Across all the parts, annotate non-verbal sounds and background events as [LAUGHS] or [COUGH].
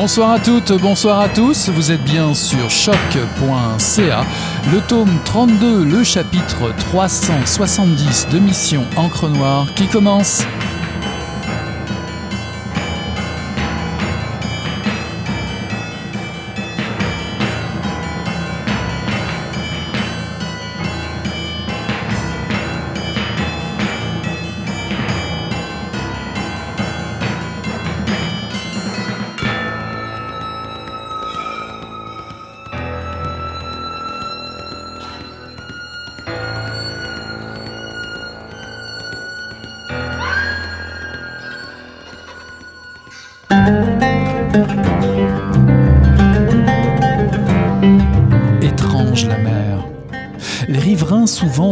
Bonsoir à toutes, bonsoir à tous, vous êtes bien sur choc.ca, le tome 32, le chapitre 370 de Mission Encre Noire qui commence.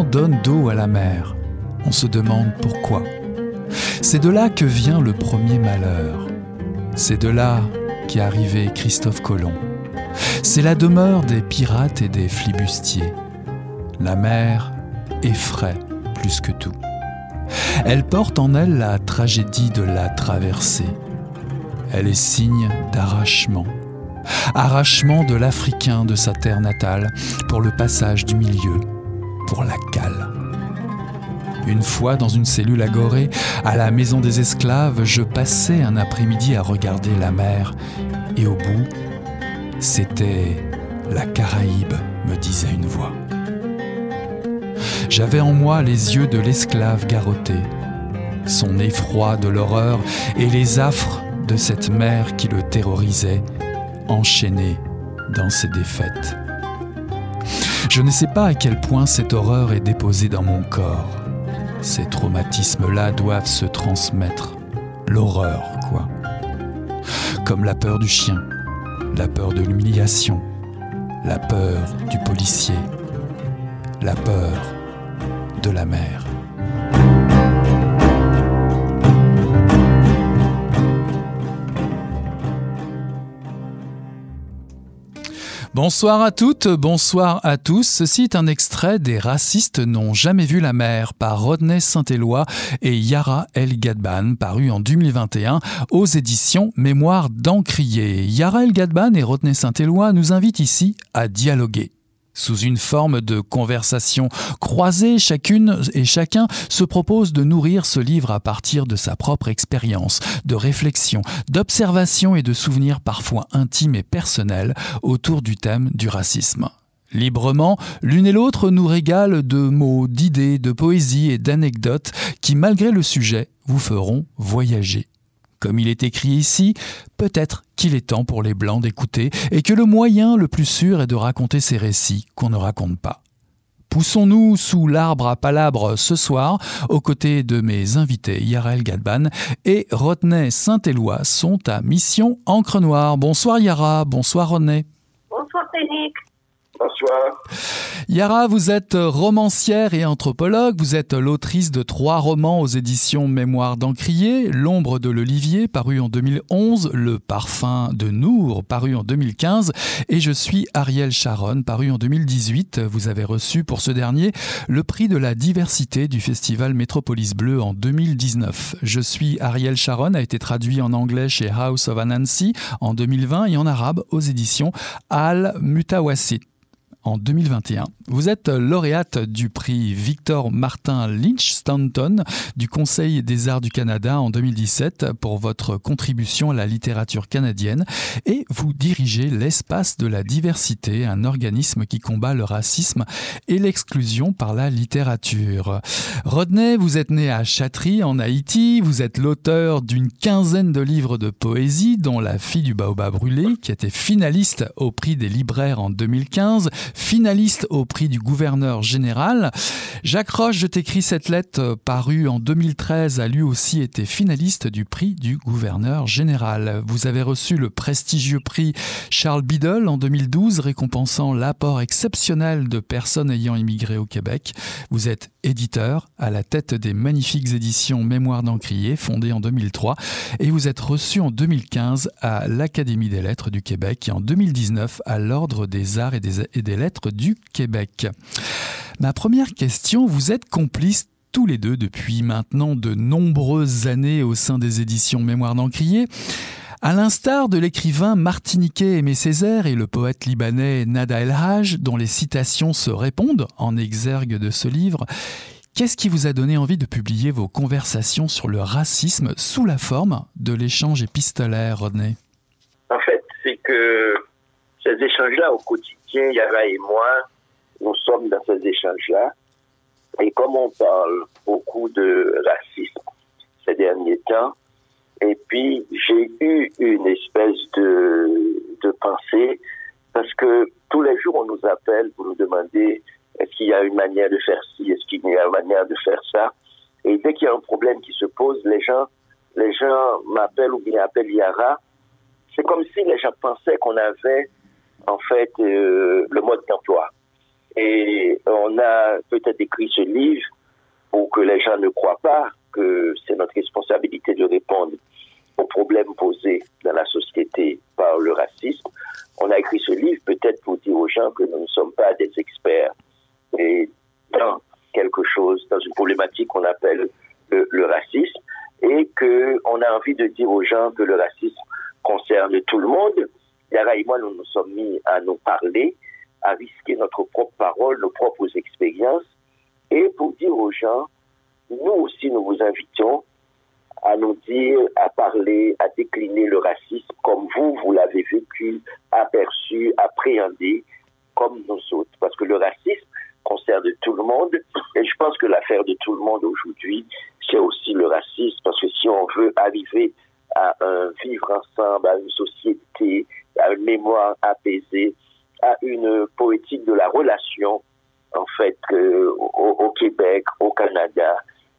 Donnent d'eau à la mer. On se demande pourquoi. C'est de là que vient le premier malheur. C'est de là qu'est arrivé Christophe Colomb. C'est la demeure des pirates et des flibustiers. La mer effraie plus que tout. Elle porte en elle la tragédie de la traversée. Elle est signe d'arrachement. Arrachement de l'Africain de sa terre natale pour le passage du milieu, pour la cale. Une fois dans une cellule agorée, à la maison des esclaves, je passais un après-midi à regarder la mer, et au bout, c'était la Caraïbe, me disait une voix. J'avais en moi les yeux de l'esclave garrotté, son effroi de l'horreur et les affres de cette mer qui le terrorisait, enchaîné dans ses défaites. Je ne sais pas à quel point cette horreur est déposée dans mon corps. Ces traumatismes-là doivent se transmettre. L'horreur, quoi. Comme la peur du chien, la peur de l'humiliation, la peur du policier, la peur de la mer. Bonsoir à toutes, bonsoir à tous. Ceci est un extrait des Racistes n'ont jamais vu la mer par Rodney Saint-Éloi et Yara El Gadban, paru en 2021 aux éditions Mémoire d'Encrier. Yara El Gadban et Rodney Saint-Éloi nous invitent ici à dialoguer. Sous une forme de conversation croisée, chacune et chacun se propose de nourrir ce livre à partir de sa propre expérience, de réflexion, d'observation et de souvenirs parfois intimes et personnels autour du thème du racisme. Librement, l'une et l'autre nous régalent de mots, d'idées, de poésie et d'anecdotes qui, malgré le sujet, vous feront voyager. Comme il est écrit ici, peut-être qu'il est temps pour les Blancs d'écouter et que le moyen le plus sûr est de raconter ces récits qu'on ne raconte pas. Poussons-nous sous l'arbre à palabres ce soir, aux côtés de mes invités Yarel Gadban et Rodney Saint-Éloi sont à Mission Encre Noire. Bonsoir Yara, bonsoir Rodney. Bonsoir Félix. Bonsoir. Yara, vous êtes romancière et anthropologue. Vous êtes l'autrice de trois romans aux éditions Mémoire d'Encrier, L'ombre de l'Olivier, paru en 2011, Le parfum de Nour, paru en 2015, et Je suis Ariel Sharon, paru en 2018. Vous avez reçu pour ce dernier le prix de la diversité du festival Métropolis Bleu en 2019. Je suis Ariel Sharon a été traduit en anglais chez House of Anansi en 2020 et en arabe aux éditions Al Mutawasit en 2021. Vous êtes lauréate du prix Victor Martin Lynch Stanton du Conseil des arts du Canada en 2017 pour votre contribution à la littérature canadienne et vous dirigez l'Espace de la diversité, un organisme qui combat le racisme et l'exclusion par la littérature. Rodney, vous êtes né à Chatry en Haïti, vous êtes l'auteur d'une quinzaine de livres de poésie dont La fille du baobab brûlé qui était finaliste au prix des libraires en 2015 finaliste au prix du gouverneur général. Jacques Roche, je t'écris cette lettre parue en 2013, a lui aussi été finaliste du prix du gouverneur général. Vous avez reçu le prestigieux prix Charles Biddle en 2012, récompensant l'apport exceptionnel de personnes ayant immigré au Québec. Vous êtes éditeur à la tête des magnifiques éditions Mémoire d'Encrier, fondée en 2003, et vous êtes reçu en 2015 à l'Académie des lettres du Québec et en 2019 à l'Ordre des arts et des, et des lettres du Québec. Ma première question, vous êtes complices tous les deux depuis maintenant de nombreuses années au sein des éditions Mémoire d'Encrier. À l'instar de l'écrivain martiniquais Aimé Césaire et le poète libanais Nada El Haj, dont les citations se répondent en exergue de ce livre, Qu'est-ce qui vous a donné envie de publier vos conversations sur le racisme sous la forme de l'échange épistolaire, Rodney? En fait, c'est que ces échanges-là au quotidien, Yara et moi, nous sommes dans ces échanges-là. Et comme on parle beaucoup de racisme ces derniers temps, et puis j'ai eu une espèce de, de pensée, parce que tous les jours on nous appelle pour nous demander est-ce qu'il y a une manière de faire ci, est-ce qu'il y a une manière de faire ça. Et dès qu'il y a un problème qui se pose, les gens, les gens m'appellent ou bien appellent Yara. C'est comme si les gens pensaient qu'on avait en fait euh, le mode d'emploi. Et on a peut-être écrit ce livre pour que les gens ne croient pas que c'est notre responsabilité de répondre aux problèmes posés dans la société par le racisme. On a écrit ce livre peut-être pour dire aux gens que nous ne sommes pas des experts dans quelque chose, dans une problématique qu'on appelle le, racisme, et qu'on a envie de dire aux gens que le racisme concerne tout le monde. Yara et moi, nous nous sommes mis à nous parler, à risquer notre propre parole, nos propres expériences, et pour dire aux gens, nous aussi, nous vous invitons à nous dire, à parler, à décliner le racisme comme vous, vous l'avez vécu, aperçu, appréhendé, comme nous autres. Parce que le racisme concerne tout le monde. Et je pense que l'affaire de tout le monde aujourd'hui, c'est aussi le racisme. Parce que si on veut arriver à un vivre ensemble, à une société, à une mémoire apaisée, à une poétique de la relation, en fait, au, Québec, au Canada.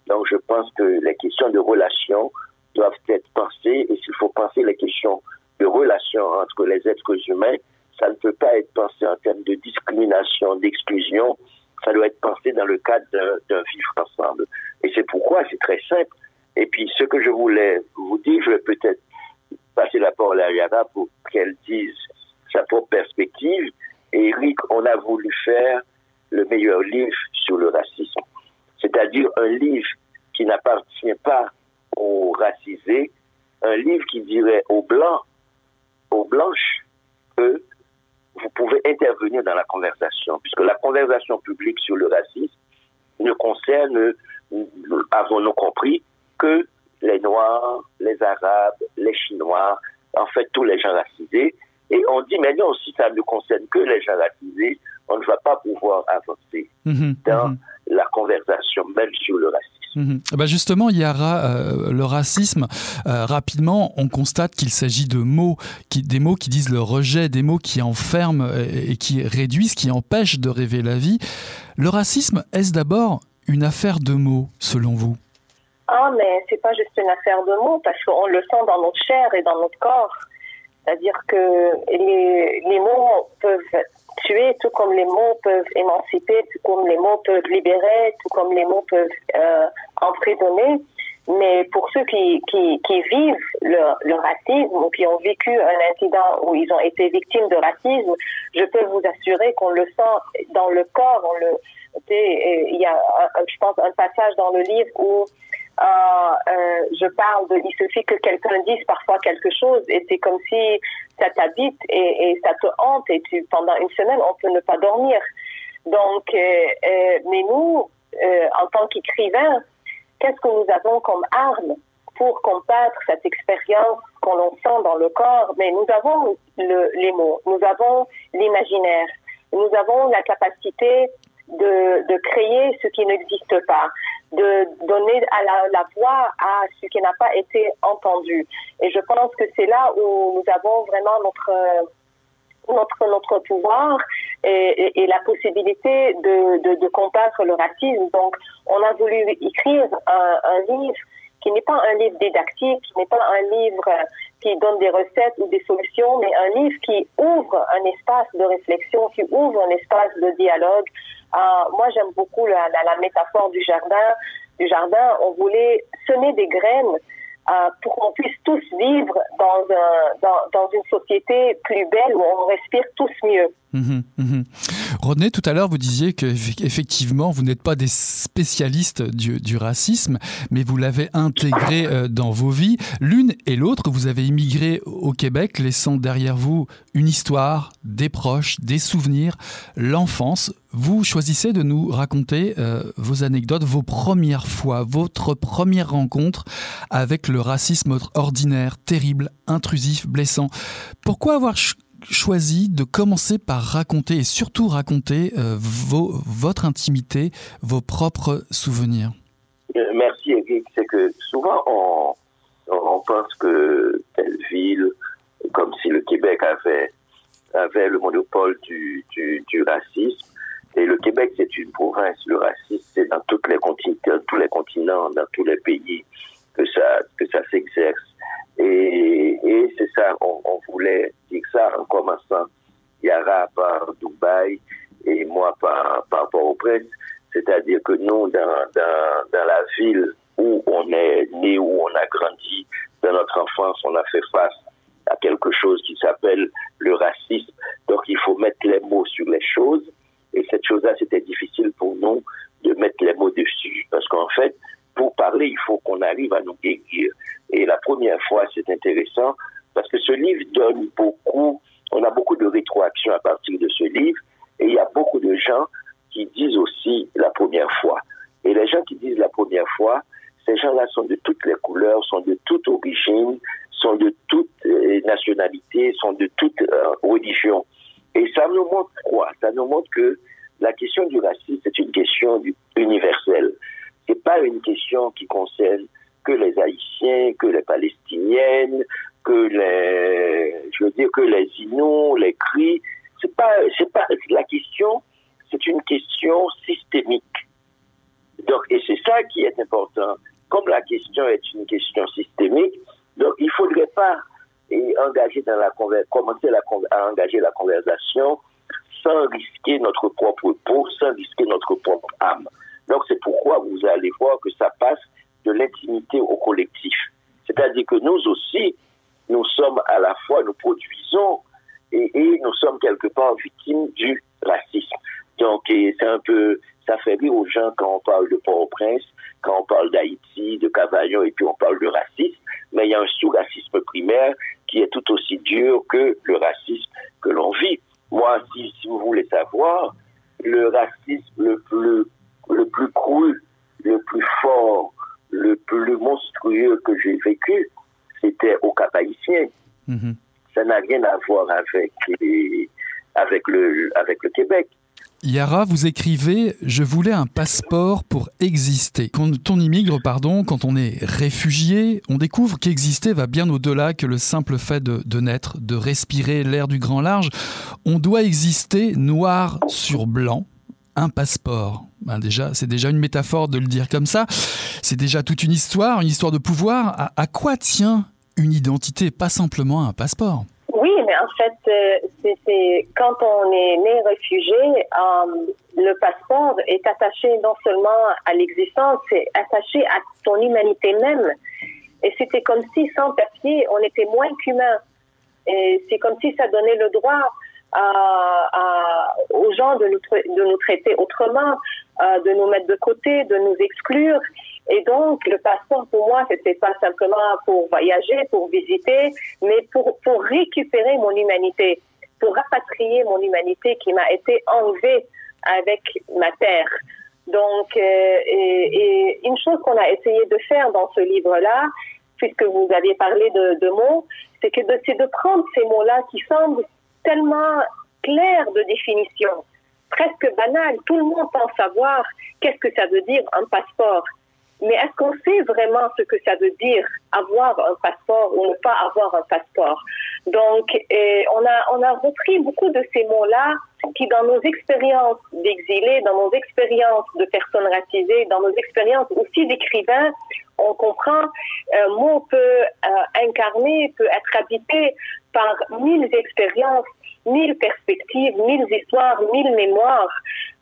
Donc, je pense que les questions de relation doivent être pensées. Et s'il faut penser les questions de relation entre les êtres humains, ça ne peut pas être pensé en termes de discrimination, d'exclusion. Ça doit être pensé dans le cadre d'un vivre ensemble. Et c'est pourquoi c'est très simple. Et puis, ce que je voulais vous dire, je vais peut-être passer la parole à Yara pour qu'elle dise sa propre perspective. Et Eric, on a voulu faire le meilleur livre sur le racisme. C'est-à-dire un livre qui n'appartient pas aux racisés, un livre qui dirait aux blancs, aux blanches, que vous pouvez intervenir dans la conversation, puisque la conversation publique sur le racisme ne concerne, avons-nous compris, que les Noirs, les Arabes, les Chinois, en fait tous les gens racisés. Et on dit, mais non, si ça ne concerne que les gens racisés, on ne va pas pouvoir avancer mmh, dans mmh. la conversation, même sur le racisme. Bah justement, Yara, euh, le racisme, euh, rapidement, on constate qu'il s'agit de mots, qui, des mots qui disent le rejet, des mots qui enferment et, qui réduisent, qui empêchent de rêver la vie. Le racisme, est-ce d'abord une affaire de mots, selon vous? Ah, mais c'est pas juste une affaire de mots, parce qu'on le sent dans notre chair et dans notre corps. C'est-à-dire que les mots peuvent tuer, tout comme les mots peuvent émanciper, tout comme les mots peuvent libérer, tout comme les mots peuvent euh, emprisonner. Mais pour ceux qui, qui, vivent le, le, racisme ou qui ont vécu un incident où ils ont été victimes de racisme, je peux vous assurer qu'on le sent dans le corps. On le, il y a, je pense, un passage dans le livre où euh, euh, je parle de, il suffit que quelqu'un dise parfois quelque chose et c'est comme si ça t'habite et, ça te hante et tu, pendant une semaine, on peut ne pas dormir. Donc, euh, mais nous, en tant qu'écrivains, qu'est-ce que nous avons comme arme pour combattre cette expérience qu'on sent dans le corps? Mais nous avons le, les mots, nous avons l'imaginaire, nous avons la capacité de créer ce qui n'existe pas de donner à la, voix à ce qui n'a pas été entendu. Et je pense que c'est là où nous avons vraiment notre notre notre pouvoir et, la possibilité de, de, combattre le racisme. Donc, on a voulu écrire un livre qui n'est pas un livre didactique, qui n'est pas un livre qui donne des recettes ou des solutions, mais un livre qui ouvre un espace de réflexion, qui ouvre un espace de dialogue, euh, moi, j'aime beaucoup la, métaphore du jardin. Du jardin, on voulait semer des graines euh, pour qu'on puisse tous vivre dans, une société plus belle où on respire tous mieux. Mmh, mmh. René, tout à l'heure, vous disiez que effectivement, vous n'êtes pas des spécialistes du, du racisme, mais vous l'avez intégré euh, dans vos vies. L'une et l'autre, vous avez immigré au Québec, laissant derrière vous une histoire, des proches, des souvenirs, l'enfance. Vous choisissez de nous raconter euh, vos anecdotes, vos premières fois, votre première rencontre avec le racisme ordinaire, terrible, intrusif, blessant. Pourquoi avoir choisi de commencer par raconter et surtout raconter euh, vos, votre intimité, vos propres souvenirs euh, Merci. C'est que souvent on, on, pense que telle ville, comme si le Québec avait, avait le monopole du, du, racisme. Et le Québec, c'est une province. Le racisme, c'est dans tous les continents, dans tous les pays que ça, que ça s'exerce. Et, c'est ça, on, voulait dire ça en commençant Yara par Dubaï et moi par, par Port-au-Prince. C'est-à-dire que nous, dans, dans, la ville où on est né, où on a grandi, dans notre enfance, on a fait face à quelque chose qui s'appelle le racisme. Donc il faut mettre les mots sur les choses. Et cette chose-là, c'était difficile pour nous de mettre les mots dessus. Parce qu'en fait, il faut qu'on arrive à nous guérir. Et la première fois, c'est intéressant parce que ce livre donne beaucoup, on a beaucoup de rétroactions à partir de ce livre et il y a beaucoup de gens qui disent aussi la première fois. Et les gens qui disent la première fois, ces gens-là sont de toutes les couleurs, sont de toute origine, sont de toute euh, nationalité, sont de toute euh, religion. Et ça nous montre quoi? Ça nous montre que la question du racisme, c'est une question universelle. C'est pas une question qui concerne que les Haïtiens, que les Palestiniennes, que les, je veux dire que les Inuits, les Cris. C'est pas, c'est pas la question. C'est une question systémique. Donc, et c'est ça qui est important. Comme la question est une question systémique, donc il faudrait pas engager dans la commencer à engager la conversation sans risquer notre propre peau, sans risquer notre propre âme. Donc c'est pourquoi vous allez voir que ça passe de l'intimité au collectif. C'est-à-dire que nous aussi, nous sommes à la fois, nous produisons et, nous sommes quelque part victimes du racisme. Donc c'est un peu, ça fait rire aux gens quand on parle de Port-au-Prince, quand on parle d'Haïti, de Cavaillon et puis on parle de racisme, mais il y a un sous-racisme primaire qui est tout aussi dur que le racisme que l'on vit. Moi, si, si vous voulez savoir, le racisme le plus le plus cru, le plus fort, le plus monstrueux que j'ai vécu, c'était au Cap Haïtien. Mm-hmm. Ça n'a rien à voir avec, avec, le, avec le Québec. Yara, vous écrivez Je voulais un passeport pour exister. Quand on immigre, pardon, quand on est réfugié, on découvre qu'exister va bien au-delà que le simple fait de, de naître, de respirer l'air du grand large. On doit exister noir sur blanc, un passeport. Ben déjà, c'est déjà une métaphore de le dire comme ça. C'est déjà toute une histoire, une histoire de pouvoir. À, quoi tient une identité, pas simplement un passeport? Oui, mais en fait, euh, c'est quand on est né réfugié, euh, le passeport est attaché non seulement à l'existence, c'est attaché à ton humanité même. Et c'était comme si sans papier, on était moins qu'humain. Et c'est comme si ça donnait le droit aux gens de nous, traiter autrement, de nous mettre de côté, de nous exclure. Et donc, le passeport, pour moi, c'était pas simplement pour voyager, pour visiter, mais pour, récupérer mon humanité, pour rapatrier mon humanité qui m'a été enlevée avec ma terre. Donc, euh, une chose qu'on a essayé de faire dans ce livre-là, puisque vous aviez parlé de, mots, c'est c'est de prendre ces mots-là qui semblent tellement clair de définition, presque banal. Tout le monde pense savoir qu'est-ce que ça veut dire un passeport. Mais est-ce qu'on sait vraiment ce que ça veut dire avoir un passeport ou ne pas avoir un passeport? Donc, on, a, on a repris beaucoup de ces mots-là qui, dans nos expériences d'exilés, dans nos expériences de personnes racisées, dans nos expériences aussi d'écrivains, on comprend, un mot peut euh, incarner, peut être habité par mille expériences mille perspectives, mille histoires, mille mémoires.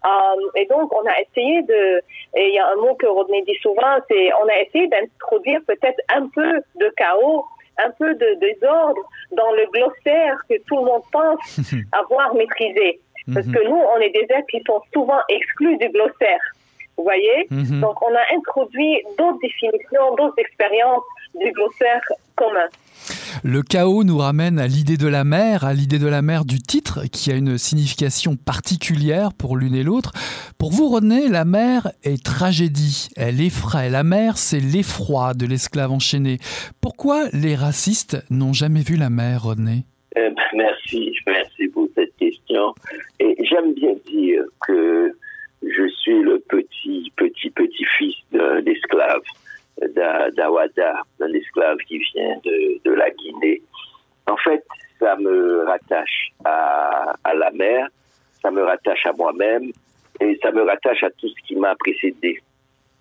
Euh, et donc, on a essayé de, et il y a un mot que Rodney dit souvent, c'est on a essayé d'introduire peut-être un peu de chaos un peu de désordre dans le glossaire que tout le monde pense [LAUGHS] avoir maîtrisé. Parce mhm. que nous, on est des êtres qui sont souvent exclus du glossaire. Vous voyez? Mhm. Donc, on a introduit d'autres définitions, d'autres expériences du glossaire commun. Le chaos nous ramène à l'idée de la mer, à l'idée de la mer du titre, qui a une signification particulière pour l'une et l'autre. Pour vous, René, la mer est tragédie, elle effraie. La mer, c'est l'effroi de l'esclave enchaîné. Pourquoi les racistes n'ont jamais vu la mer, René eh Merci, merci pour cette question. Et j'aime bien dire que je suis le petit, petit, petit fils d'un esclave d'Awada, un esclave qui vient de, la Guinée. En fait, ça me rattache à, la mer, ça me rattache à moi-même et ça me rattache à tout ce qui m'a précédé.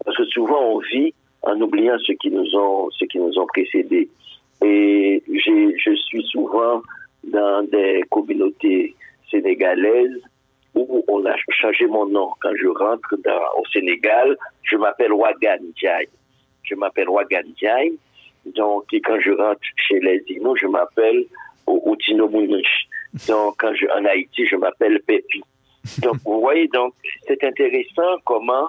Parce que souvent on vit en oubliant ceux qui nous ont, ceux qui nous ont précédés. Et je suis souvent dans des communautés sénégalaises où on a changé mon nom. Quand je rentre au Sénégal, je m'appelle Wagan Diaye je m'appelle Wagan Diaye. Donc, quand je rentre chez les Inuits, je m'appelle Outino Donc, quand je, en Haïti, je m'appelle Pépi. Donc, vous voyez, donc, c'est intéressant comment,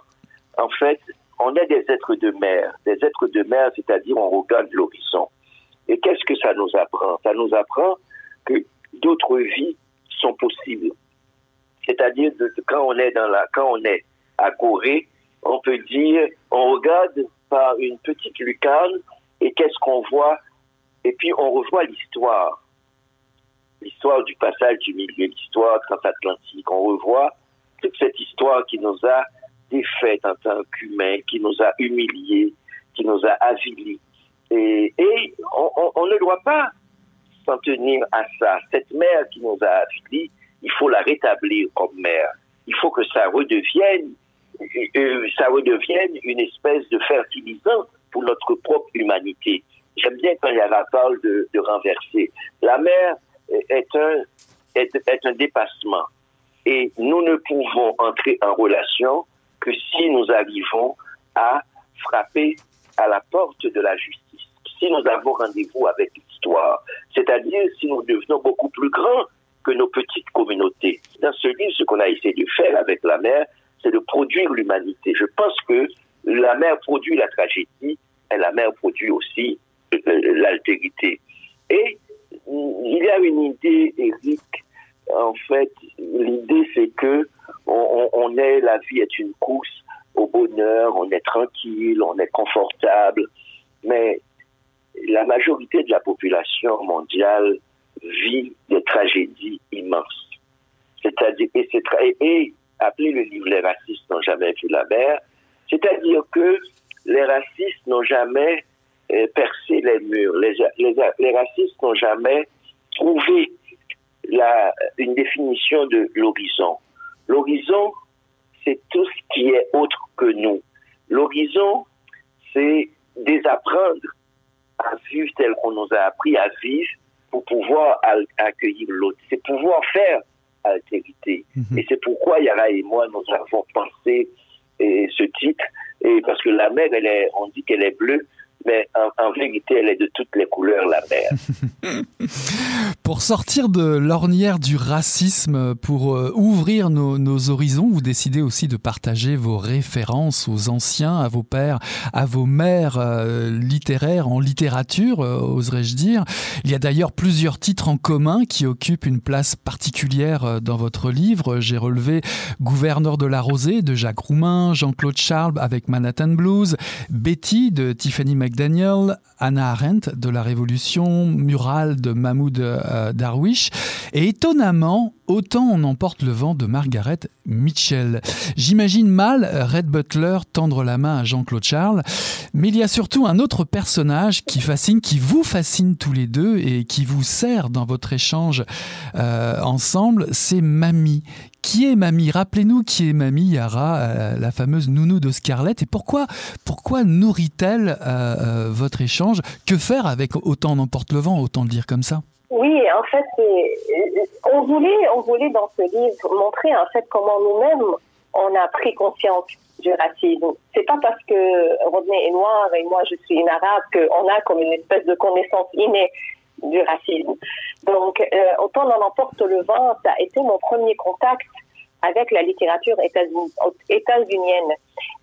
en fait, on est des êtres de mer. Des êtres de mer, c'est-à-dire on regarde l'horizon. Et qu'est-ce que ça nous apprend? Ça nous apprend que d'autres vies sont possibles. C'est-à-dire quand on est dans la, quand on est à Corée, on peut dire, on regarde par une petite lucarne et qu'est-ce qu'on voit? Et puis on revoit l'histoire, l'histoire du passage du milieu, l'histoire transatlantique. On revoit toute cette histoire qui nous a défaite en tant qu'humains, qui nous a humiliés, qui nous a avilis. Et, on, ne doit pas s'en tenir à ça. Cette mère qui nous a avilis, il faut la rétablir comme mère. Il faut que ça redevienne ça redevienne une espèce de fertilisant pour notre propre humanité. J'aime bien quand il y a la parole de, renverser. La mer est un, est un dépassement. Et nous ne pouvons entrer en relation que si nous arrivons à frapper à la porte de la justice. Si nous avons rendez-vous avec l'histoire, c'est-à-dire si nous devenons beaucoup plus grands que nos petites communautés. Dans ce livre, ce qu'on a essayé de faire avec la mer, c'est de produire l'humanité. Je pense que la mer produit la tragédie et la mer produit aussi euh, l'altérité. Et il y a une idée, Eric, en fait, l'idée c'est que on, est, la vie est une course au bonheur, on est tranquille, on est confortable, mais la majorité de la population mondiale vit des tragédies immenses. C'est-à-dire, et, et appelé le livre Les racistes n'ont jamais vu la mer, c'est-à-dire que les racistes n'ont jamais euh, percé les murs, les, les, racistes n'ont jamais trouvé la, une définition de l'horizon. L'horizon, c'est tout ce qui est autre que nous. L'horizon, c'est désapprendre à vivre tel qu'on nous a appris à vivre pour pouvoir accueillir l'autre. C'est pouvoir faire altérité. Mhm. Et c'est pourquoi Yara et moi, nous avons pensé et ce titre, et parce que la mer, elle est, on dit qu'elle est bleue, mais en, vérité, elle est de toutes les couleurs, la mer. [LAUGHS] pour sortir de l'ornière du racisme, pour euh, ouvrir nos, horizons, vous décidez aussi de partager vos références aux anciens, à vos pères, à vos mères euh, littéraires, en littérature, euh, oserais-je dire. Il y a d'ailleurs plusieurs titres en commun qui occupent une place particulière dans votre livre. J'ai relevé Gouverneur de la Rosée de Jacques Roumain, Jean-Claude Charles avec Manhattan Blues, Betty de Tiffany McDaniel, Daniel, Anna Arendt de la Révolution, Mural de Mahmoud euh, Darwish, et étonnamment, Autant on emporte le vent de Margaret Mitchell. J'imagine mal Red Butler tendre la main à Jean-Claude Charles, mais il y a surtout un autre personnage qui fascine, qui vous fascine tous les deux et qui vous sert dans votre échange euh, ensemble, c'est Mamie. Qui est Mamie? Rappelez-nous qui est Mamie Yara, euh, la fameuse nounou de Scarlett, et pourquoi, pourquoi nourrit-elle votre échange? Que faire avec Autant on emporte le vent, autant le dire comme ça? Oui, en fait, on voulait, on voulait dans ce livre montrer en fait comment nous-mêmes on a pris conscience du racisme. C'est pas parce que Rodney est noir et moi je suis une arabe qu'on a comme une espèce de connaissance innée du racisme. Donc, euh, autant dans emporte le vent, ça a été mon premier contact avec la littérature états-unienne.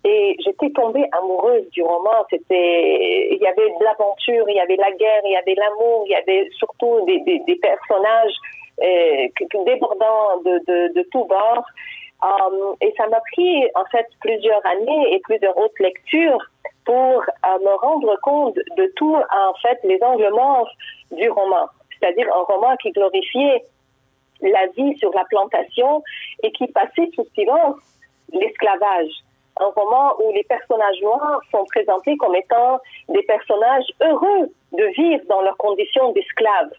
Et j'étais tombée amoureuse du roman. C'était, il y avait de l'aventure, il y avait la guerre, il y avait l'amour, il y avait surtout des, personnages euh, débordants de, de, de tous bords. Um, et ça m'a pris en fait plusieurs années et plusieurs autres lectures pour euh, me rendre compte de tout en fait les angles morts du roman, c'est-à-dire un roman qui glorifiait la vie sur la plantation et qui passait sous silence l'esclavage. Un roman où les personnages noirs sont présentés comme étant des personnages heureux de vivre dans leurs conditions d'esclaves.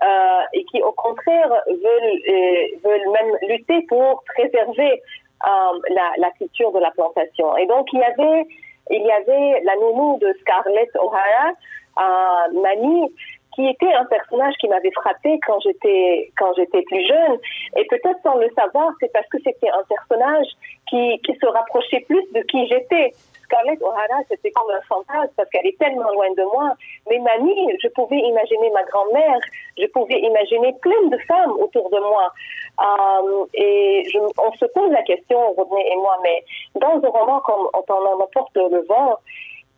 Euh, et qui au contraire veulent, euh, veulent même lutter pour préserver euh, la, culture de la plantation. Et donc il y avait il y avait la nounou de Scarlett O'Hara, Mani, qui était un personnage qui m'avait frappé quand j'étais quand j'étais plus jeune et peut-être sans le savoir c'est parce que c'était un personnage qui qui se rapprochait plus de qui j'étais Scarlett O'Hara, c'était comme un fantasme parce qu'elle est tellement loin de moi. Mais Mamie, je pouvais imaginer ma grand-mère, je pouvais imaginer plein de femmes autour de moi. Euh, et on se pose la question, Rodney et moi, mais dans un roman comme en emporte le vent,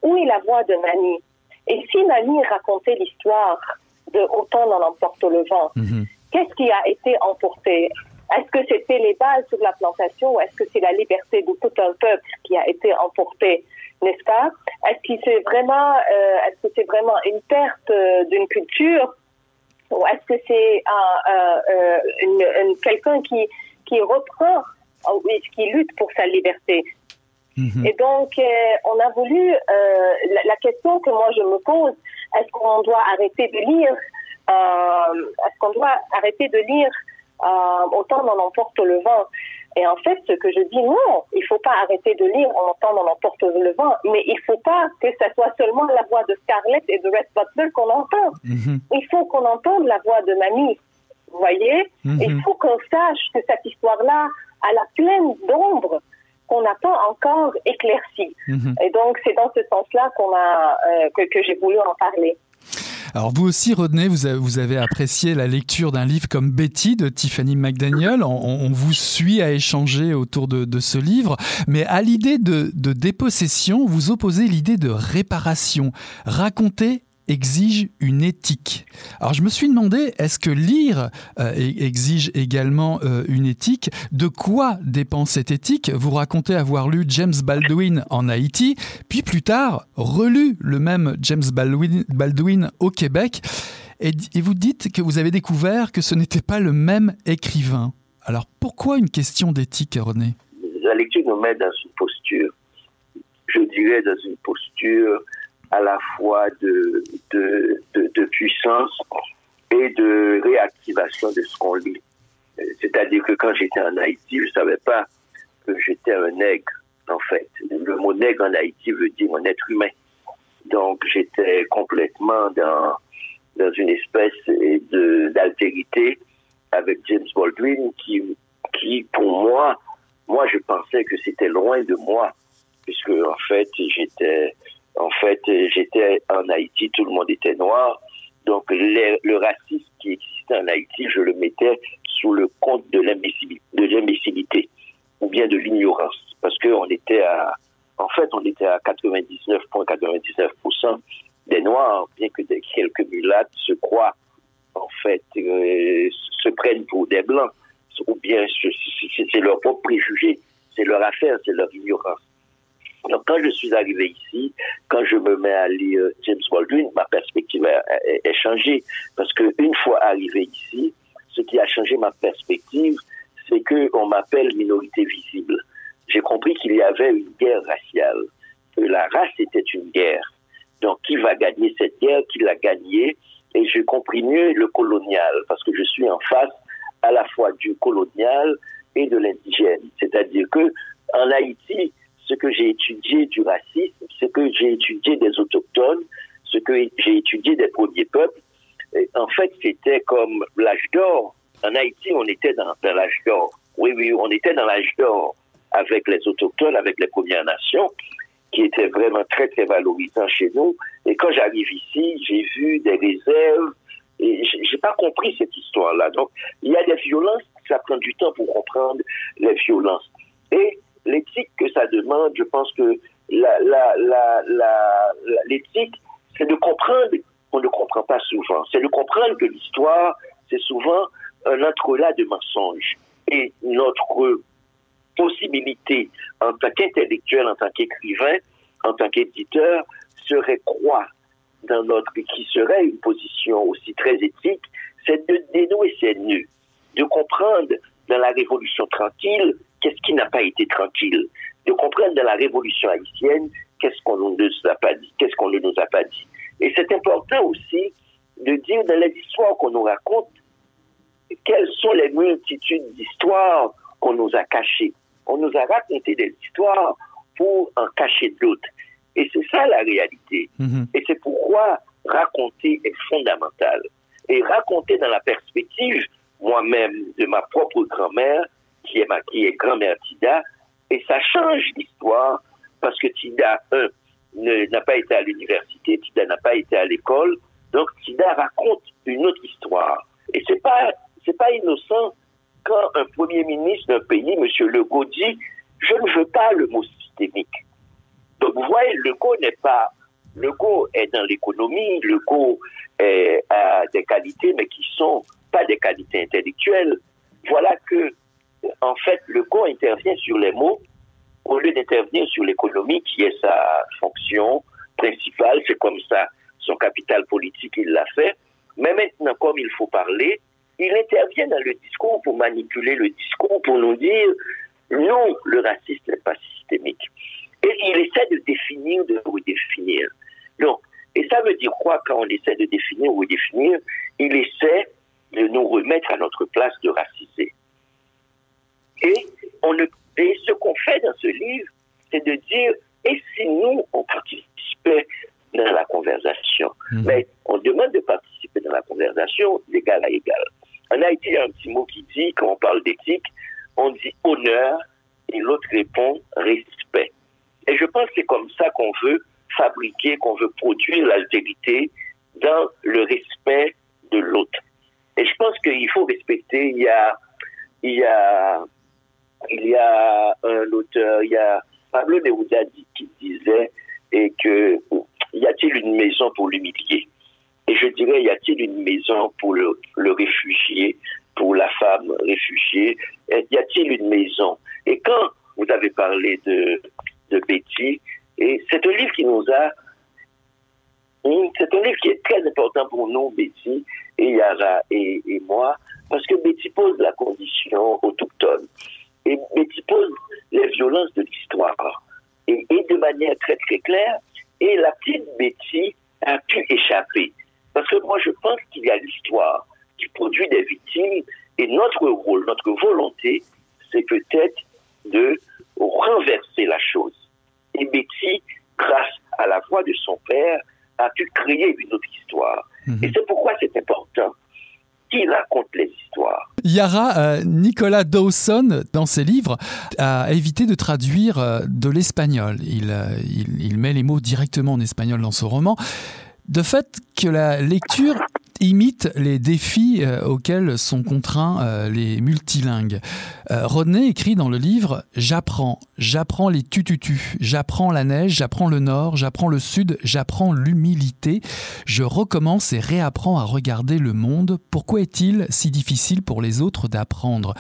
où est la voix de Mamie Et si Mamie racontait l'histoire de Autant en emporte le vent, mhm. qu'est-ce qui a été emporté? Est-ce que c'était les bases sur la plantation? Ou est-ce que c'est la liberté de tout un peuple qui a été emportée, n'est-ce pas? Est-ce que c'est vraiment, euh, est-ce que c'est vraiment une perte euh, d'une culture? Ou est-ce que c'est euh, quelqu'un qui qui reprend ou qui lutte pour sa liberté? Mhm. Et donc, on a voulu la, la, question que moi je me pose est-ce qu'on doit arrêter de lire Est-ce qu'on doit arrêter de lire euh, autant on emporte le vent? Et en fait, ce que je dis, non, il faut pas arrêter de lire entendant on emporte le vent, mais il faut pas que ce soit seulement la voix de Scarlett et de Red Butler qu'on entend. Mhm. Il faut qu'on entende la voix de Mamie. Vous voyez? Mhm. Il faut qu'on sache que cette histoire-là a la pleine d'ombre qu'on n'a pas encore éclaircie. Mhm. Et donc, c'est dans ce sens-là qu'on a euh, que, que j'ai voulu en parler. Alors vous aussi, Rodney, vous avez, apprécié la lecture d'un livre comme Betty de Tiffany McDaniel. On, on vous suit à échanger autour de, de ce livre, mais à l'idée de, de dépossession, vous opposez l'idée de réparation. Racontez exige une éthique. Alors je me suis demandé, est-ce que lire euh, exige également euh, une éthique? De quoi dépend cette éthique? Vous racontez avoir lu James Baldwin en Haïti, puis plus tard relu le même James Baldwin, Baldwin au Québec, et, et vous dites que vous avez découvert que ce n'était pas le même écrivain. Alors pourquoi une question d'éthique, René? La lecture nous met dans une posture, je dirais dans une posture à la fois de, de, de, puissance et de réactivation de ce qu'on lit. C'est-à-dire que quand j'étais en Haïti, je ne savais pas que j'étais un nègre, en fait. Le mot nègre en Haïti veut dire un être humain. Donc j'étais complètement dans, dans une espèce d'altérité avec James Baldwin qui, qui, pour moi, moi je pensais que c'était loin de moi, puisque en fait j'étais en fait, j'étais en Haïti, tout le monde était noir. Donc, le, racisme qui existait en Haïti, je le mettais sous le compte de l'imbécilité ou bien de l'ignorance. Parce qu'on était à, en fait, on était à 99,99% des Noirs, bien que quelques mulattes se croient, en fait, euh, se prennent pour des Blancs, ou bien c'est leur propre préjugé, c'est leur affaire, c'est leur ignorance. Donc, quand je suis arrivé ici, quand je me mets à lire James Baldwin, ma perspective a, changé. Parce que une fois arrivé ici, ce qui a changé ma perspective, c'est qu'on m'appelle minorité visible. J'ai compris qu'il y avait une guerre raciale, que la race était une guerre. Donc, qui va gagner cette guerre? Qui l'a gagnée? Et j'ai compris mieux le colonial, parce que je suis en face à la fois du colonial et de l'indigène. C'est-à-dire que en Haïti, ce que j'ai étudié du racisme, ce que j'ai étudié des autochtones, ce que j'ai étudié des premiers peuples, en fait, c'était comme l'âge d'or. En Haïti, on était dans, l'âge d'or. Oui, oui, on était dans l'âge d'or. avec les autochtones, avec les Premières Nations, qui était vraiment très, très valorisant chez nous. Et quand j'arrive ici, j'ai vu des réserves et j'ai pas compris cette histoire-là. Donc, il y a des violences, ça prend du temps pour comprendre les violences. Et l'éthique que ça demande, je pense que l'éthique, c'est de comprendre qu'on ne comprend pas souvent. C'est de comprendre que l'histoire, c'est souvent un entrelac de mensonges. Et notre possibilité en tant qu'intellectuel, en tant qu'écrivain, en tant qu'éditeur, serait quoi dans notre, qui serait une position aussi très éthique, c'est de dénouer ces nœuds, de comprendre dans la révolution tranquille qu'est-ce qui n'a pas été tranquille, de comprendre dans la révolution haïtienne qu'est-ce qu'on ne nous a pas dit, qu'est-ce qu'on ne nous a pas dit. Et c'est important aussi de dire dans les histoires qu'on nous raconte, quelles sont les multitudes d'histoires qu'on nous a cachées. On nous a raconté des histoires pour en cacher d'autres. Et c'est ça la réalité. Mhm. Et c'est pourquoi raconter est fondamental. Et raconter dans la perspective, moi-même, de ma propre grand-mère, qui est, qui est grand-mère Tida, et ça change l'histoire parce que Tida, un, n'a pas été à l'université, Tida n'a pas été à l'école, donc Tida raconte une autre histoire. Et c'est pas, pas innocent quand un premier ministre d'un pays, M. Legault, dit Je ne veux pas le mot systémique. Donc vous voyez, le go n'est pas. Le go est dans l'économie, le go a des qualités, mais qui sont pas des qualités intellectuelles. Voilà que, en fait, le go intervient sur les mots au lieu d'intervenir sur l'économie, qui est sa fonction principale. C'est comme ça son capital politique, il l'a fait. Mais maintenant, comme il faut parler, il intervient dans le discours pour manipuler le discours, pour nous dire non, le racisme n'est pas systémique. Et il essaie de définir, de redéfinir. Donc, et ça veut dire quoi quand on essaie de définir ou redéfinir? Il essaie de nous remettre à notre place de racisé. Et, on ne, et ce qu'on fait dans ce livre, c'est de dire, et si nous, on participait dans la conversation? Mhm. Mais on demande de participer dans la conversation d'égal à égal. En Haïti, il y a un petit mot qui dit, quand on parle d'éthique, on dit honneur et l'autre répond respect. Et je pense que c'est comme ça qu'on veut fabriquer, qu'on veut produire l'altérité dans le respect de l'autre. Et je pense qu'il faut respecter, il y a, il y a, il y a un auteur, il y a Pablo Neruda qui disait et que y a-t-il une maison pour l'humilier? Et je dirais, y a-t-il une maison pour le, réfugié, pour la femme réfugiée? Y a-t-il une maison? Et quand vous avez parlé de, de Betty. Et c'est un livre qui nous a. C'est un livre qui est très important pour nous, Betty et Yara et, moi, parce que Betty pose la condition autochtone. Et Betty pose les violences de l'histoire. Et, et, de manière très très claire. Et la petite Betty a pu échapper. Parce que moi, je pense qu'il y a l'histoire qui produit des victimes. Et notre rôle, notre volonté, c'est peut-être de renverser la chose. Et Betty, grâce à la voix de son père, a pu créer une autre histoire. Mhm. Et c'est pourquoi c'est important qu'il raconte les histoires. Yara, euh, Nicolas Dawson, dans ses livres, a évité de traduire euh, de l'espagnol. Il, euh, il, il met les mots directement en espagnol dans ce roman. De fait que la lecture imite les défis euh, auxquels sont contraints euh, les multilingues. Euh, Rodney écrit dans le livre J'apprends, j'apprends les tututus, j'apprends la neige, j'apprends le nord, j'apprends le sud, j'apprends l'humilité, je recommence et réapprends à regarder le monde. Pourquoi est-il si difficile pour les autres d'apprendre?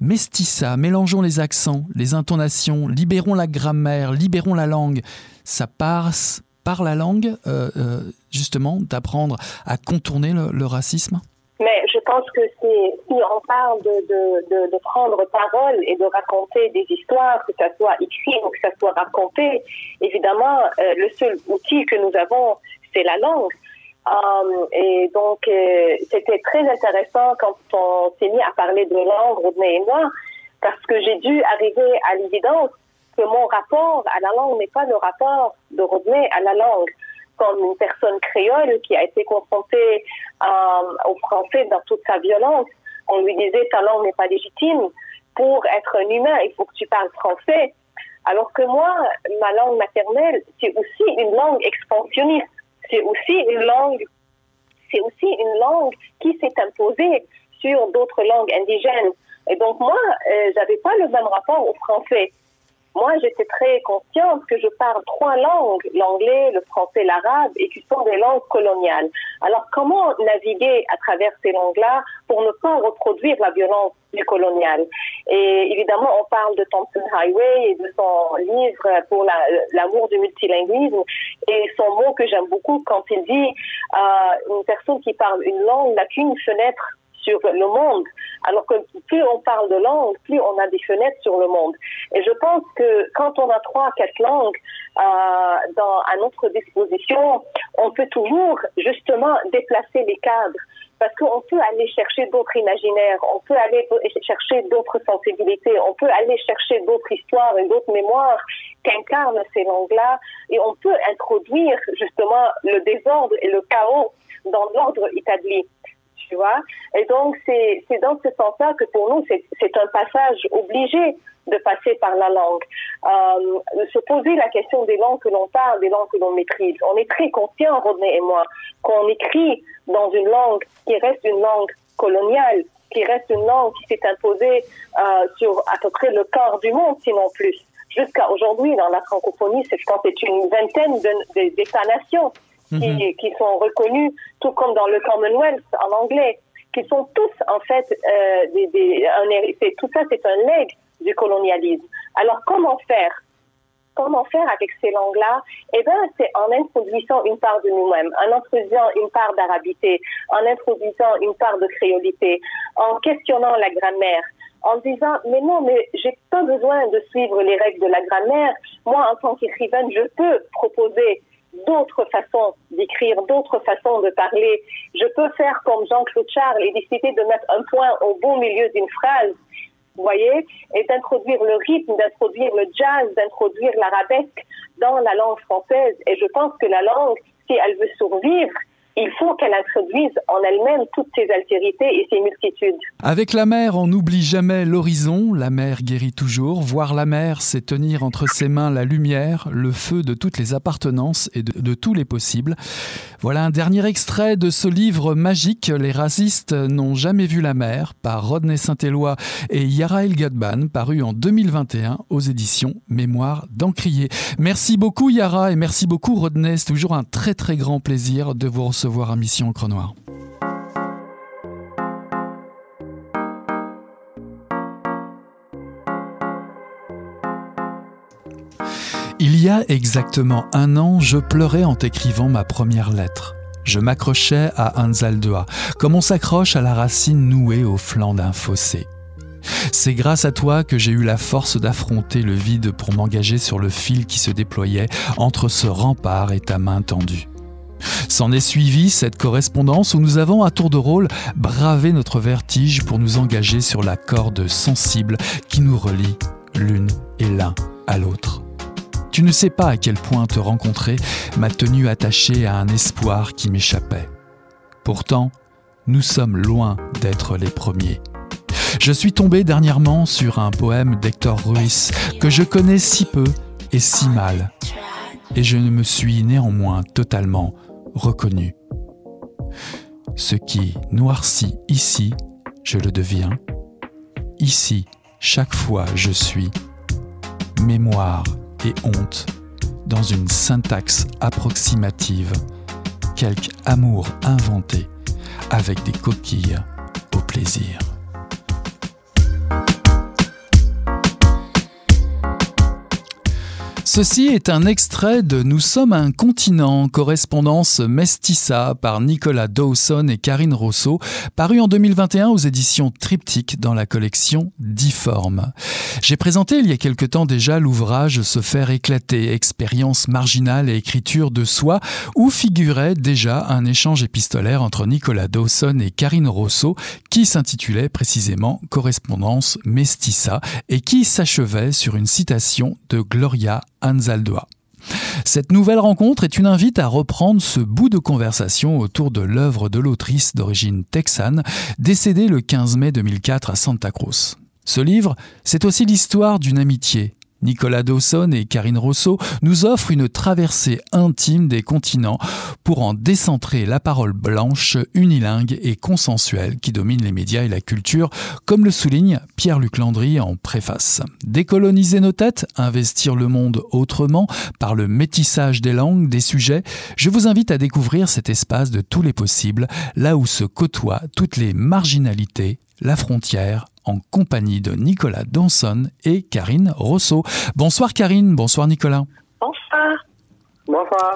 Mestissa, mélangeons les accents, les intonations, libérons la grammaire, libérons la langue. Ça passe par la langue, euh, euh, justement, d'apprendre à contourner le, racisme? Mais je pense que si, on parle de, prendre parole et de raconter des histoires, que ça soit écrit ou que ça soit raconté, évidemment, euh, le seul outil que nous avons, c'est la langue. et donc, c'était très intéressant quand on s'est mis à parler de langue, Rodney et moi, parce que j'ai dû arriver à l'évidence que mon rapport à la langue n'est pas le rapport de Rodney à la langue. Comme une personne créole qui a été confrontée euh, au français dans toute sa violence, on lui disait ta langue n'est pas légitime. pour être un humain, il faut que tu parles français. Alors que moi, ma langue maternelle, c'est aussi une langue expansionniste. C'est aussi une langue, c'est aussi une langue qui s'est imposée sur d'autres langues indigènes. Et donc moi, euh, j'avais pas le même rapport au français. Moi, j'étais très consciente que je parle trois langues, l'anglais, le français, l'arabe, et qui sont des langues coloniales. Alors, comment naviguer à travers ces langues-là pour ne pas reproduire la violence du colonial? Et évidemment, on parle de Thompson Highway et de son livre pour l'amour du multilinguisme, et son mot que j'aime beaucoup quand il dit euh, une personne qui parle une langue n'a qu'une fenêtre sur le monde. Alors que plus on parle de langue, plus on a des fenêtres sur le monde. Et je pense que quand on a trois, quatre langues euh, à notre disposition, on peut toujours justement déplacer les cadres parce qu'on peut aller chercher d'autres imaginaires, on peut aller chercher d'autres sensibilités, on peut aller chercher d'autres histoires et d'autres mémoires qu'incarnent ces langues-là, et on peut introduire justement le désordre et le chaos dans l'ordre établi tu vois. Et donc, c'est dans ce sens-là que pour nous, c'est un passage obligé de passer par la langue. Euh, se poser la question des langues que l'on parle, des langues que l'on maîtrise. On est très conscient, Rodney et moi, qu'on écrit dans une langue qui reste une langue coloniale, qui reste une langue qui s'est imposée euh, sur à peu près le corps du monde, sinon plus. Jusqu'à aujourd'hui, dans la francophonie, je pense c'est une vingtaine d'États-nations Mhm. qui, sont reconnus, tout comme dans le Commonwealth en anglais, qui sont tous en fait euh, des, tout ça c'est un leg du colonialisme. Alors comment faire? Comment faire avec ces langues-là? Eh bien, c'est en introduisant une part de nous-mêmes, en introduisant une part d'arabité, en introduisant une part de créolité, en questionnant la grammaire, en disant mais non mais j'ai pas besoin de suivre les règles de la grammaire moi en tant qu'écrivaine je peux proposer d'autres façons d'écrire, d'autres façons de parler. Je peux faire comme Jean-Claude Charles et décider de mettre un point au beau milieu d'une phrase, vous voyez, et d'introduire le rythme, d'introduire le jazz, d'introduire l'arabesque dans la langue française. Et je pense que la langue, si elle veut survivre, il faut qu'elle introduise en elle-même toutes ses altérités et ses multitudes. Avec la mer, on n'oublie jamais l'horizon, la mer guérit toujours. Voir la mer, c'est tenir entre ses mains la lumière, le feu de toutes les appartenances et de, tous les possibles. Voilà un dernier extrait de ce livre magique, Les racistes n'ont jamais vu la mer, par Rodney Saint-Éloi et Yara El Gadban, paru en 2021 aux éditions Mémoire d'Encrier. Merci beaucoup Yara et merci beaucoup Rodney, c'est toujours un très très grand plaisir de vous recevoir voir à Mission Encre Noire. Il y a exactement un an, je pleurais en t'écrivant ma première lettre. Je m'accrochais à Anzaldoa, comme on s'accroche à la racine nouée au flanc d'un fossé. C'est grâce à toi que j'ai eu la force d'affronter le vide pour m'engager sur le fil qui se déployait entre ce rempart et ta main tendue. S'en est suivi cette correspondance où nous avons à tour de rôle bravé notre vertige pour nous engager sur la corde sensible qui nous relie l'une et l'un à l'autre. Tu ne sais pas à quel point te rencontrer m'a tenu attaché à un espoir qui m'échappait. Pourtant, nous sommes loin d'être les premiers. Je suis tombé dernièrement sur un poème d'Hector Ruiz que je connais si peu et si mal, et je ne me suis néanmoins totalement reconnu. Ce qui noircit ici, je le deviens. Ici, chaque fois je suis mémoire et honte dans une syntaxe approximative, quelque amour inventé avec des coquilles au plaisir. Ceci est un extrait de Nous sommes un continent, correspondance Mestissa par Nicolas Dawson et Karine Rousseau, paru en 2021 aux éditions Triptyque dans la collection Difforme. J'ai présenté il y a quelque temps déjà l'ouvrage Se faire éclater, expérience marginale et écriture de soi, où figurait déjà un échange épistolaire entre Nicolas Dawson et Karine Rousseau qui s'intitulait précisément Correspondance Mestissa et qui s'achevait sur une citation de Gloria Cette nouvelle rencontre est une invite à reprendre ce bout de conversation autour de l'œuvre de l'autrice d'origine texane, décédée le 15 mai 2004 à Santa Cruz. Ce livre, c'est aussi l'histoire d'une amitié, Nicolas Dawson et Karine Rousseau nous offrent une traversée intime des continents pour en décentrer la parole blanche, unilingue et consensuelle qui domine les médias et la culture, comme le souligne Pierre-Luc Landry en préface. Décoloniser nos têtes, investir le monde autrement, par le métissage des langues, des sujets, je vous invite à découvrir cet espace de tous les possibles, là où se côtoient toutes les marginalités, la frontière en compagnie de Nicolas Donson et Karine Rousseau. Bonsoir Karine, bonsoir Nicolas. Bonsoir. Bonsoir.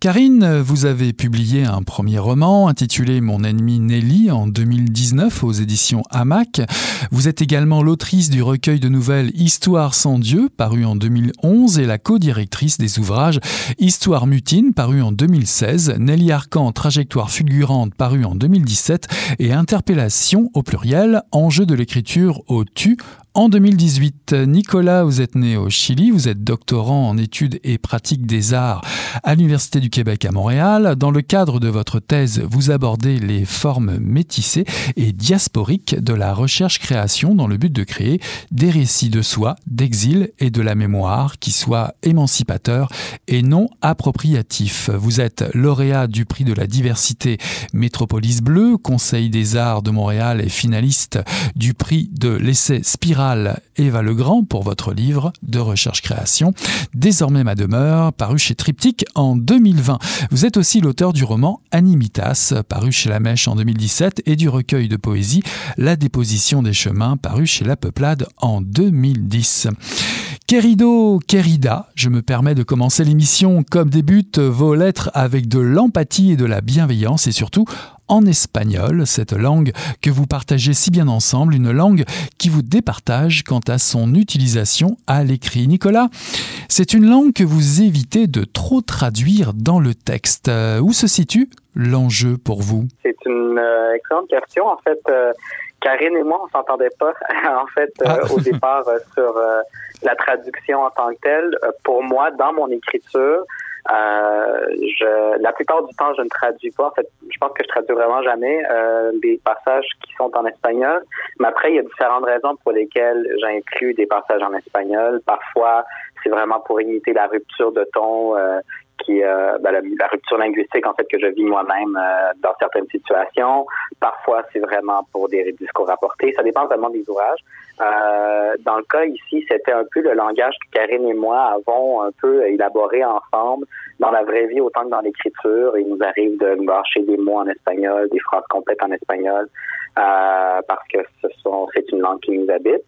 Karine, vous avez publié un premier roman intitulé Mon ennemi Nelly en 2019 aux éditions Hamac. Vous êtes également l'autrice du recueil de nouvelles Histoire sans Dieu, paru en 2011, et la co-directrice des ouvrages Histoire mutine, paru en 2016, Nelly Arcan, Trajectoire fulgurante, paru en 2017, et Interpellation au pluriel, Enjeu de l'écriture au tu en 2018, Nicolas, vous êtes né au Chili, vous êtes doctorant en études et pratiques des arts à l'Université du Québec à Montréal. Dans le cadre de votre thèse, vous abordez les formes métissées et diasporiques de la recherche-création dans le but de créer des récits de soi, d'exil et de la mémoire qui soient émancipateurs et non appropriatifs. Vous êtes lauréat du prix de la diversité Métropolis Bleu, Conseil des arts de Montréal et finaliste du prix de l'essai Spiral Eva Legrand pour votre livre de recherche-création, Désormais ma demeure, paru chez Triptyque en 2020. Vous êtes aussi l'auteur du roman Animitas, paru chez La Mèche en 2017, et du recueil de poésie La déposition des chemins, paru chez La Peuplade en 2010. Querido, querida, je me permets de commencer l'émission comme débutent vos lettres avec de l'empathie et de la bienveillance et surtout en espagnol, cette langue que vous partagez si bien ensemble, une langue qui vous départage quant à son utilisation à l'écrit. Nicolas, c'est une langue que vous évitez de trop traduire dans le texte. Euh, où se situe l'enjeu pour vous? C'est une euh, excellente question. En fait, euh, Karine et moi, on s'entendait pas [LAUGHS] en fait ah. au départ sur la traduction en tant que telle. pour moi, dans mon écriture, euh, je, la plupart du temps, je ne traduis pas. En fait, je pense que je traduis vraiment jamais euh, des passages qui sont en espagnol. Mais après, il y a différentes raisons pour lesquelles j'inclus des passages en espagnol. Parfois, c'est vraiment pour imiter la rupture de ton euh, qui euh, ben, la, rupture linguistique en fait que je vis moi-même euh, dans certaines situations. Parfois, c'est vraiment pour des discours rapportés. Ça dépend vraiment des ouvrages. Euh, dans le cas ici, c'était un peu le langage que Karine et moi avons un peu élaboré ensemble dans la vraie vie autant que dans l'écriture. Il nous arrive de marcher des mots en espagnol, des phrases complètes en espagnol, parce que ce sont c'est une langue qui nous habite.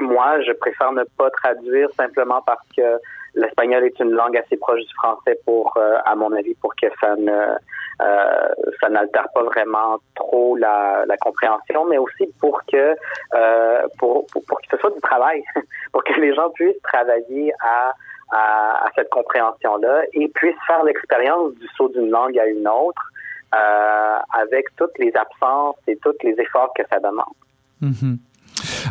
moi, je préfère ne pas traduire simplement parce que l'espagnol est une langue assez proche du français pour, euh, à mon avis, pour que ça ne euh, ça n'altère pas vraiment trop la, compréhension, mais aussi pour que euh, pour, pour, que ce soit du travail, [LAUGHS] pour que les gens puissent travailler à, à, cette compréhension-là et puissent faire l'expérience du saut d'une langue à une autre avec toutes les absences et tous les efforts que ça demande. Mm-hmm.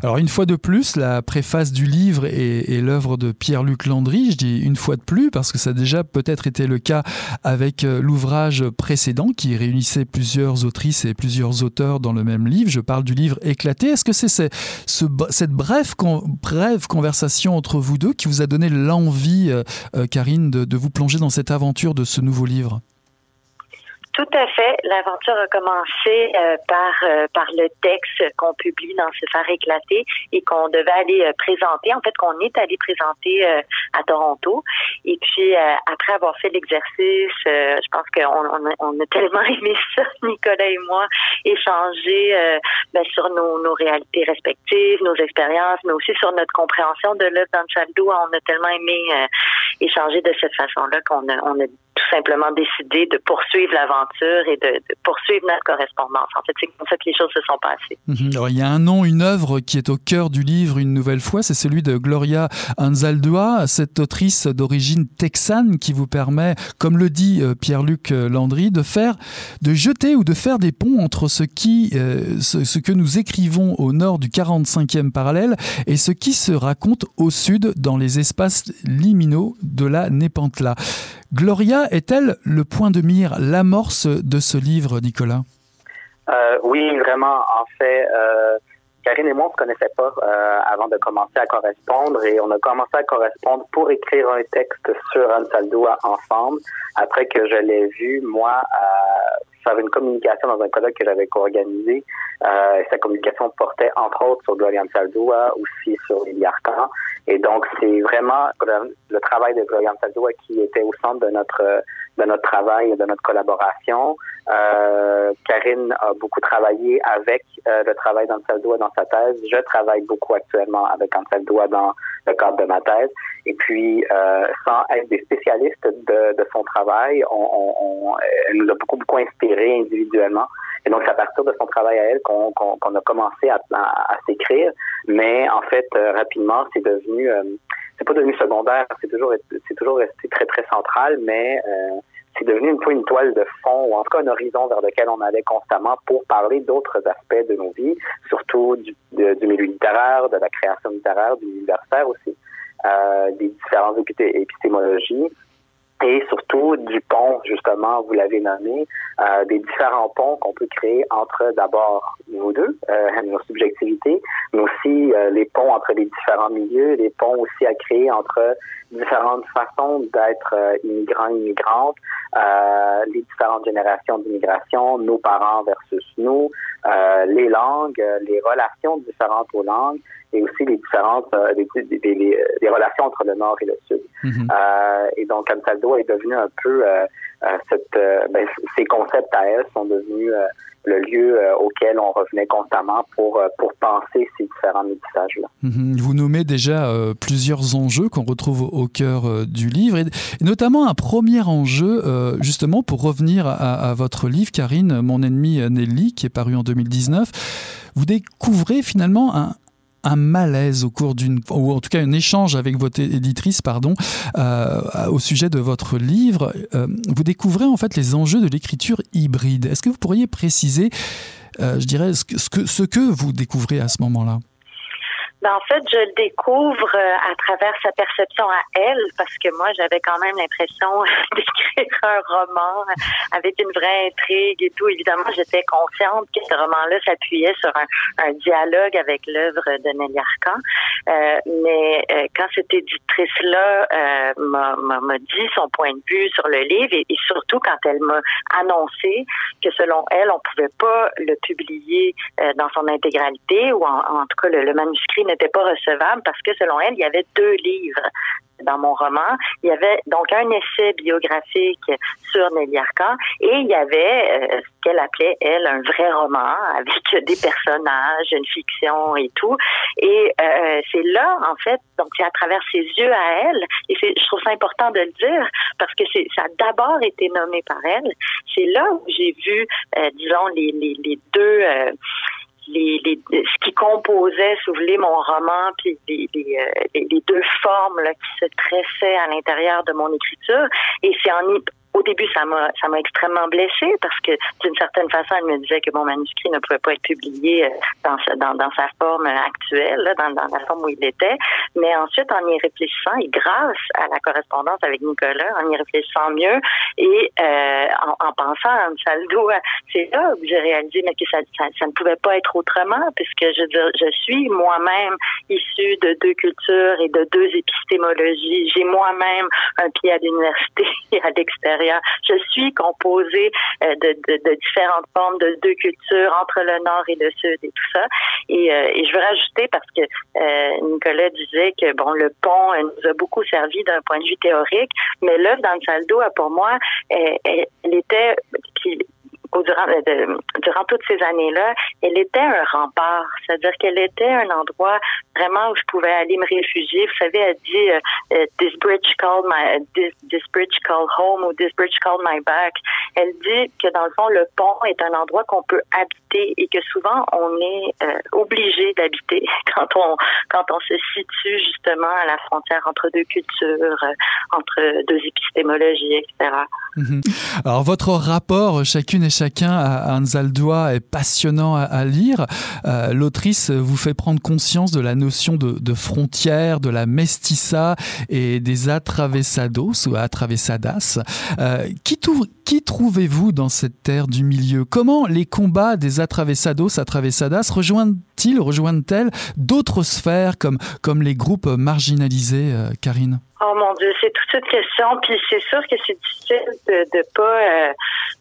Alors une fois de plus, la préface du livre est, l'œuvre de Pierre-Luc Landry. Je dis une fois de plus parce que ça a déjà peut-être été le cas avec euh, l'ouvrage précédent qui réunissait plusieurs autrices et plusieurs auteurs dans le même livre. Je parle du livre Éclaté. Est-ce que c'est cette brève, conversation entre vous deux qui vous a donné l'envie, euh, euh, Karine, de vous plonger dans cette aventure de ce nouveau livre? Tout à fait. L'aventure a commencé euh, par euh, par le texte qu'on publie dans Ce Phare éclaté et qu'on devait aller euh, présenter. En fait, qu'on est allé présenter à Toronto. Et puis après avoir fait l'exercice, je pense qu'on on a, on a, tellement [LAUGHS] aimé ça, Nicolas et moi, échanger ben, sur nos, nos réalités respectives, nos expériences, mais aussi sur notre compréhension de l'œuvre d'Anchaldo. On a tellement aimé échanger de cette façon-là qu'on a, on a tout simplement décidé de poursuivre l'aventure et de, poursuivre notre correspondance. En fait, c'est comme ça que les choses se sont passées. Mhm. Alors, il y a un nom, une œuvre qui est au cœur du livre une nouvelle fois, c'est celui de Gloria Anzaldúa, cette autrice d'origine texane qui vous permet, comme le dit euh, Pierre-Luc Landry, de faire, de jeter ou de faire des ponts entre ce qui, euh, ce, que nous écrivons au nord du 45e parallèle et ce qui se raconte au sud dans les espaces liminaux de la Népentla. Gloria est-elle le point de mire, l'amorce de ce livre, Nicolas? Euh, Oui, vraiment. En fait, euh, Karine et moi, on se connaissait pas euh, avant de commencer à correspondre et on a commencé à correspondre pour écrire un texte sur Ansaldoa ensemble après que je l'ai vu, moi, faire une communication dans un colloque que j'avais co-organisé. Euh, sa communication portait entre autres sur Gloria Ansaldoa, aussi sur Lily Arcan. Et donc, c'est vraiment le, travail de Gloria Ansaldoa qui était au centre de notre de notre travail et de notre collaboration. Euh, Karine a beaucoup travaillé avec euh, le travail d'Ansaldoa dans sa thèse. Je travaille beaucoup actuellement avec Ansaldoa dans le cadre de ma thèse. Et puis, euh, sans être des spécialistes de, son travail, on, on, elle nous a beaucoup, beaucoup inspiré individuellement. Et donc, c'est à partir de son travail à elle qu'on a commencé à, à, s'écrire. Mais en fait, euh, rapidement, c'est devenu, euh, c'est pas devenu secondaire, c'est toujours, c'est toujours resté très, très central, mais euh, c'est devenu une fois une toile de fond, ou en tout cas un horizon vers lequel on allait constamment pour parler d'autres aspects de nos vies, surtout du, du milieu littéraire, de la création littéraire, du universitaire aussi, euh, des différentes épistémologies et surtout du pont, justement, vous l'avez nommé, euh, des différents ponts qu'on peut créer entre d'abord nous deux, euh, nos subjectivités, mais aussi euh, les ponts entre les différents milieux, les ponts aussi à créer entre différentes façons d'être euh, immigrants, immigrantes, euh, les différentes générations d'immigration, nos parents versus nous, euh, les langues, les relations différentes aux langues et aussi les différentes les, les, relations entre le Nord et le Sud. Mm-hmm. et donc, Ansaldo est devenu un peu cette, ben, ces concepts à elle sont devenus le lieu euh, auquel on revenait constamment pour, euh, pour penser ces différents métissages-là. Mhm. Vous nommez déjà euh, plusieurs enjeux qu'on retrouve au cœur du livre, et, notamment un premier enjeu, justement, pour revenir à, à, votre livre, Karine, Mon ennemi Nelly, qui est paru en 2019. Vous découvrez finalement un, un malaise au cours d'une, ou en tout cas un échange avec votre éditrice, pardon, euh, au sujet de votre livre. Euh, vous découvrez en fait les enjeux de l'écriture hybride. Est-ce que vous pourriez préciser, euh, je dirais, ce que, ce que vous découvrez à ce moment-là? Ben, en fait, je le découvre euh, à travers sa perception à elle, parce que moi, j'avais quand même l'impression [LAUGHS] d'écrire un roman avec une vraie intrigue et tout. Évidemment, j'étais consciente que ce roman-là s'appuyait sur un, un, dialogue avec l'œuvre de Nelly Arcan. Euh, mais euh, quand cette éditrice-là euh, m'a dit son point de vue sur le livre et, surtout quand elle m'a annoncé que selon elle, on pouvait pas le publier euh, dans son intégralité ou en, en tout cas le, le manuscrit n'était pas recevable parce que selon elle, il y avait deux livres dans mon roman. Il y avait donc un essai biographique sur Nelly Arcan et il y avait euh, ce qu'elle appelait, elle, un vrai roman avec [LAUGHS] des personnages, une fiction et tout. Et euh, c'est là, en fait, donc c'est à travers ses yeux à elle, et je trouve ça important de le dire parce que ça a d'abord été nommé par elle. C'est là où j'ai vu, euh, disons, les deux les, les, ce qui composait, si vous voulez, mon roman, puis les, les, euh, les deux formes là, qui se tressaient à l'intérieur de mon écriture. Et c'est en au début, ça m'a ça m'a extrêmement blessée parce que d'une certaine façon, elle me disait que mon manuscrit ne pouvait pas être publié euh, dans sa, dans, dans sa forme actuelle, dans, dans la forme où il était. Mais ensuite, en y réfléchissant et grâce à la correspondance avec Nicolas, en y réfléchissant mieux et euh, en, en, pensant à Ansaldo, c'est là que j'ai réalisé mais que ça, ça, ça, ne pouvait pas être autrement puisque je, je suis moi-même issue de deux cultures et de deux épistémologies. J'ai moi-même un pied à l'université [LAUGHS] et à l'extérieur je suis composée euh, de, différentes formes de deux cultures entre le nord et le sud et tout ça. Et, euh, je veux rajouter parce que euh, Nicolas disait que bon le pont nous a beaucoup servi d'un point de vue théorique, mais l'œuvre d'Ansaldo, pour moi, elle était durant, euh, durant toutes ces années-là, elle était un rempart. C'est-à-dire qu'elle était un endroit vraiment où je pouvais aller me réfugier. Vous savez, elle dit euh, euh, This bridge called my this, this bridge called home ou This bridge called my back. Elle dit que dans le fond, le pont est un endroit qu'on peut habiter et que souvent on est obligé d'habiter [LAUGHS] quand on quand on se situe justement à la frontière entre deux cultures, entre deux épistémologies, etc. Mm-hmm. Alors votre rapport, chacune et chacun à Anzaldois est passionnant à, lire. Euh, l'autrice vous fait prendre conscience de la notion de, frontière, de la mestissa et des atravessados ou atravessadas. Euh, qui, trouvez-vous dans cette terre du milieu? Comment les combats des atravessados, atravessadas rejoignent-ils, rejoignent-elles d'autres sphères comme, comme les groupes marginalisés, euh, Karine? Oh mon Dieu, c'est toute cette question. Puis c'est sûr que c'est difficile de de pas euh,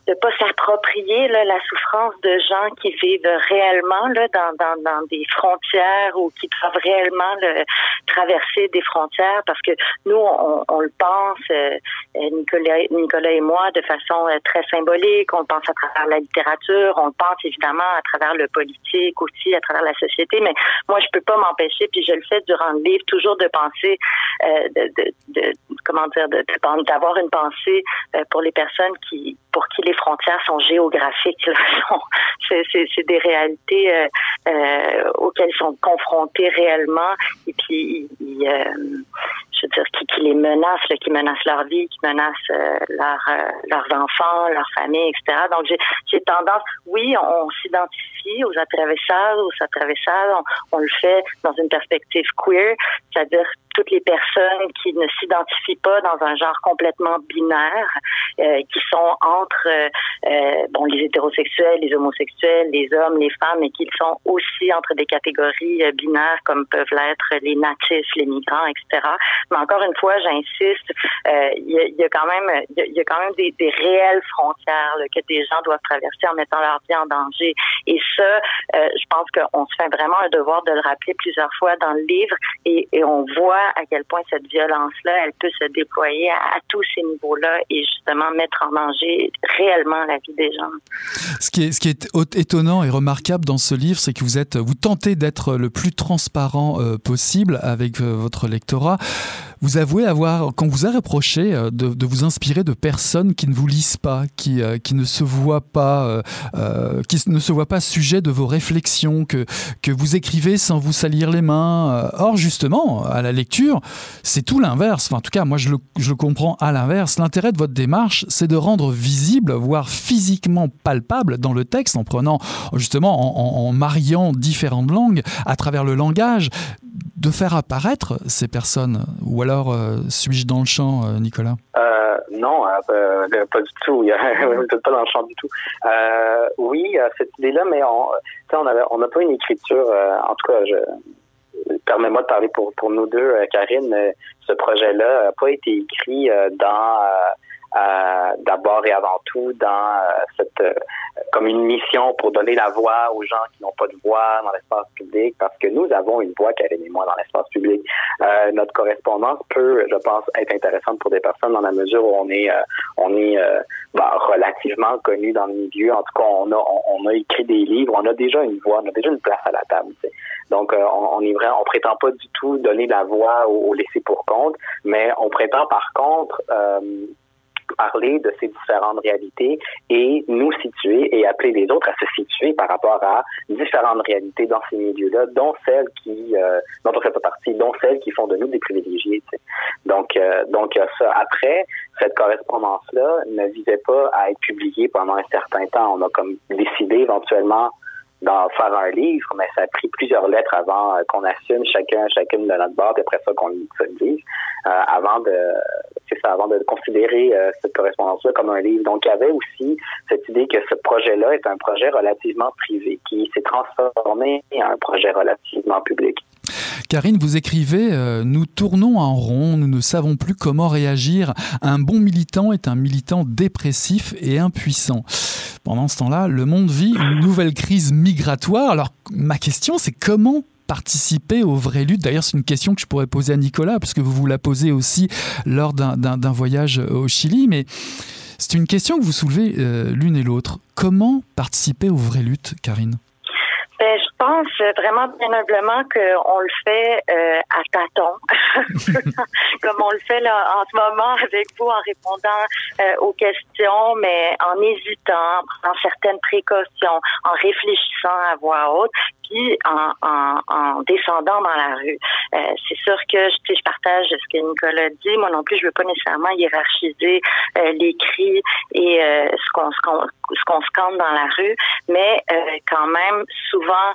de pas s'approprier la souffrance de gens qui vivent réellement là dans, dans, dans des frontières ou qui doivent réellement traverser des frontières parce que nous on, on le pense euh, Nicolas Nicolas et moi de façon euh, très symbolique. On le pense à travers la littérature, on le pense évidemment à travers le politique aussi, à travers la société. Mais moi je peux pas m'empêcher puis je le fais durant le livre toujours de penser de, de de, comment dire, d'avoir une pensée euh, pour les personnes qui, pour qui les frontières sont géographiques. [LAUGHS] C'est des réalités euh, euh, auxquelles ils sont confrontés réellement et puis je veux dire qui, les menacent, qui menacent leur vie, qui menacent leur, leurs enfants, leur famille, etc. Donc j'ai tendance, oui, on, s'identifie aux atravessades, aux atravessades, on, on le fait dans une perspective queer, c'est-à-dire toutes les personnes qui ne s'identifient pas dans un genre complètement binaire, euh, qui sont entre euh, euh, bon les hétérosexuels, les homosexuels, les hommes, les femmes, et qui sont aussi entre des catégories binaires comme peuvent l'être les natifs, les migrants, etc. Mais encore une fois, j'insiste, il y, a quand même il y, a quand même des, des réelles frontières que des gens doivent traverser en mettant leur vie en danger. Et ça, je pense qu'on se fait vraiment un devoir de le rappeler plusieurs fois dans le livre, et, et on voit à quel point cette violence-là, elle peut se déployer à, tous ces niveaux-là et justement mettre en danger réellement la vie des gens. Ce qui est, étonnant et remarquable dans ce livre, c'est que vous êtes, vous tentez d'être le plus transparent euh, possible avec euh, votre lectorat. Vous avouez avoir, quand vous a reproché euh, de, de, vous inspirer de personnes qui ne vous lisent pas, qui, euh, qui ne se voient pas, euh, euh, qui ne se voient pas sujet de vos réflexions, que, que vous écrivez sans vous salir les mains. Or, justement, à la lecture, c'est tout l'inverse. Enfin, en tout cas, moi, je le, je le comprends à l'inverse. L'intérêt de votre démarche, c'est de rendre visible, voire physiquement palpable dans le texte, en prenant justement, en, en mariant différentes langues à travers le langage, de faire apparaître ces personnes ou alors euh, suis-je dans le champ euh, Nicolas? Euh, non pas du tout. A [LAUGHS] pas dans le champ du tout. Oui cette idée là mais on n'a pas une écriture en tout cas je permets-moi de parler pour pour nous deux Karine ce projet là n'a pas été écrit dans euh, d'abord et avant tout dans euh, cette euh, comme une mission pour donner la voix aux gens qui n'ont pas de voix dans l'espace public parce que nous avons une voix Karine et moi dans l'espace public euh, notre correspondance peut je pense être intéressante pour des personnes dans la mesure où on est on est bah, relativement connu dans le milieu en tout cas on a on, a écrit des livres on a déjà une voix on a déjà une place à la table t'sais. donc on, on est vrai on prétend pas du tout donner la voix aux, aux laissés pour compte mais on prétend par contre euh, parler de ces différentes réalités et nous situer et appeler les autres à se situer par rapport à différentes réalités dans ces milieux-là, dont celles qui, euh, dont on fait pas partie, dont celles qui font de nous des privilégiés. T'sais. Donc, euh, donc ça. Après, cette correspondance-là ne visait pas à être publiée pendant un certain temps. On a comme décidé éventuellement d'en faire un livre, mais ça a pris plusieurs lettres avant euh, qu'on assume chacun, chacune de notre bord, et après ça qu'on le dise, euh, avant de c'est ça, avant de considérer euh, cette correspondance-là comme un livre. Donc il y avait aussi cette idée que ce projet-là est un projet relativement privé qui s'est transformé en un projet relativement public. Karine, vous écrivez euh, Nous tournons en rond, nous ne savons plus comment réagir. Un bon militant est un militant dépressif et impuissant. Pendant ce temps-là, le monde vit une nouvelle crise migratoire. Alors, ma question, c'est comment participer aux vraies luttes? D'ailleurs c'est une question que je pourrais poser à Nicolas parce que vous vous la posez aussi lors d'un voyage au Chili mais c'est une question que vous soulevez euh, l'une et l'autre comment participer aux vraies luttes Karine? Pense vraiment bien humblement qu'on le fait euh, à tâtons, [LAUGHS] comme on le fait là, en ce moment avec vous en répondant euh, aux questions, mais en hésitant, en prenant certaines précautions, en réfléchissant à voix haute en, en, en, descendant dans la rue. Euh, c'est sûr que je, je partage ce que Nicolas dit. Moi non plus, je veux pas nécessairement hiérarchiser euh, les cris et euh, ce qu'on ce qu'on scande dans la rue, mais euh, quand même souvent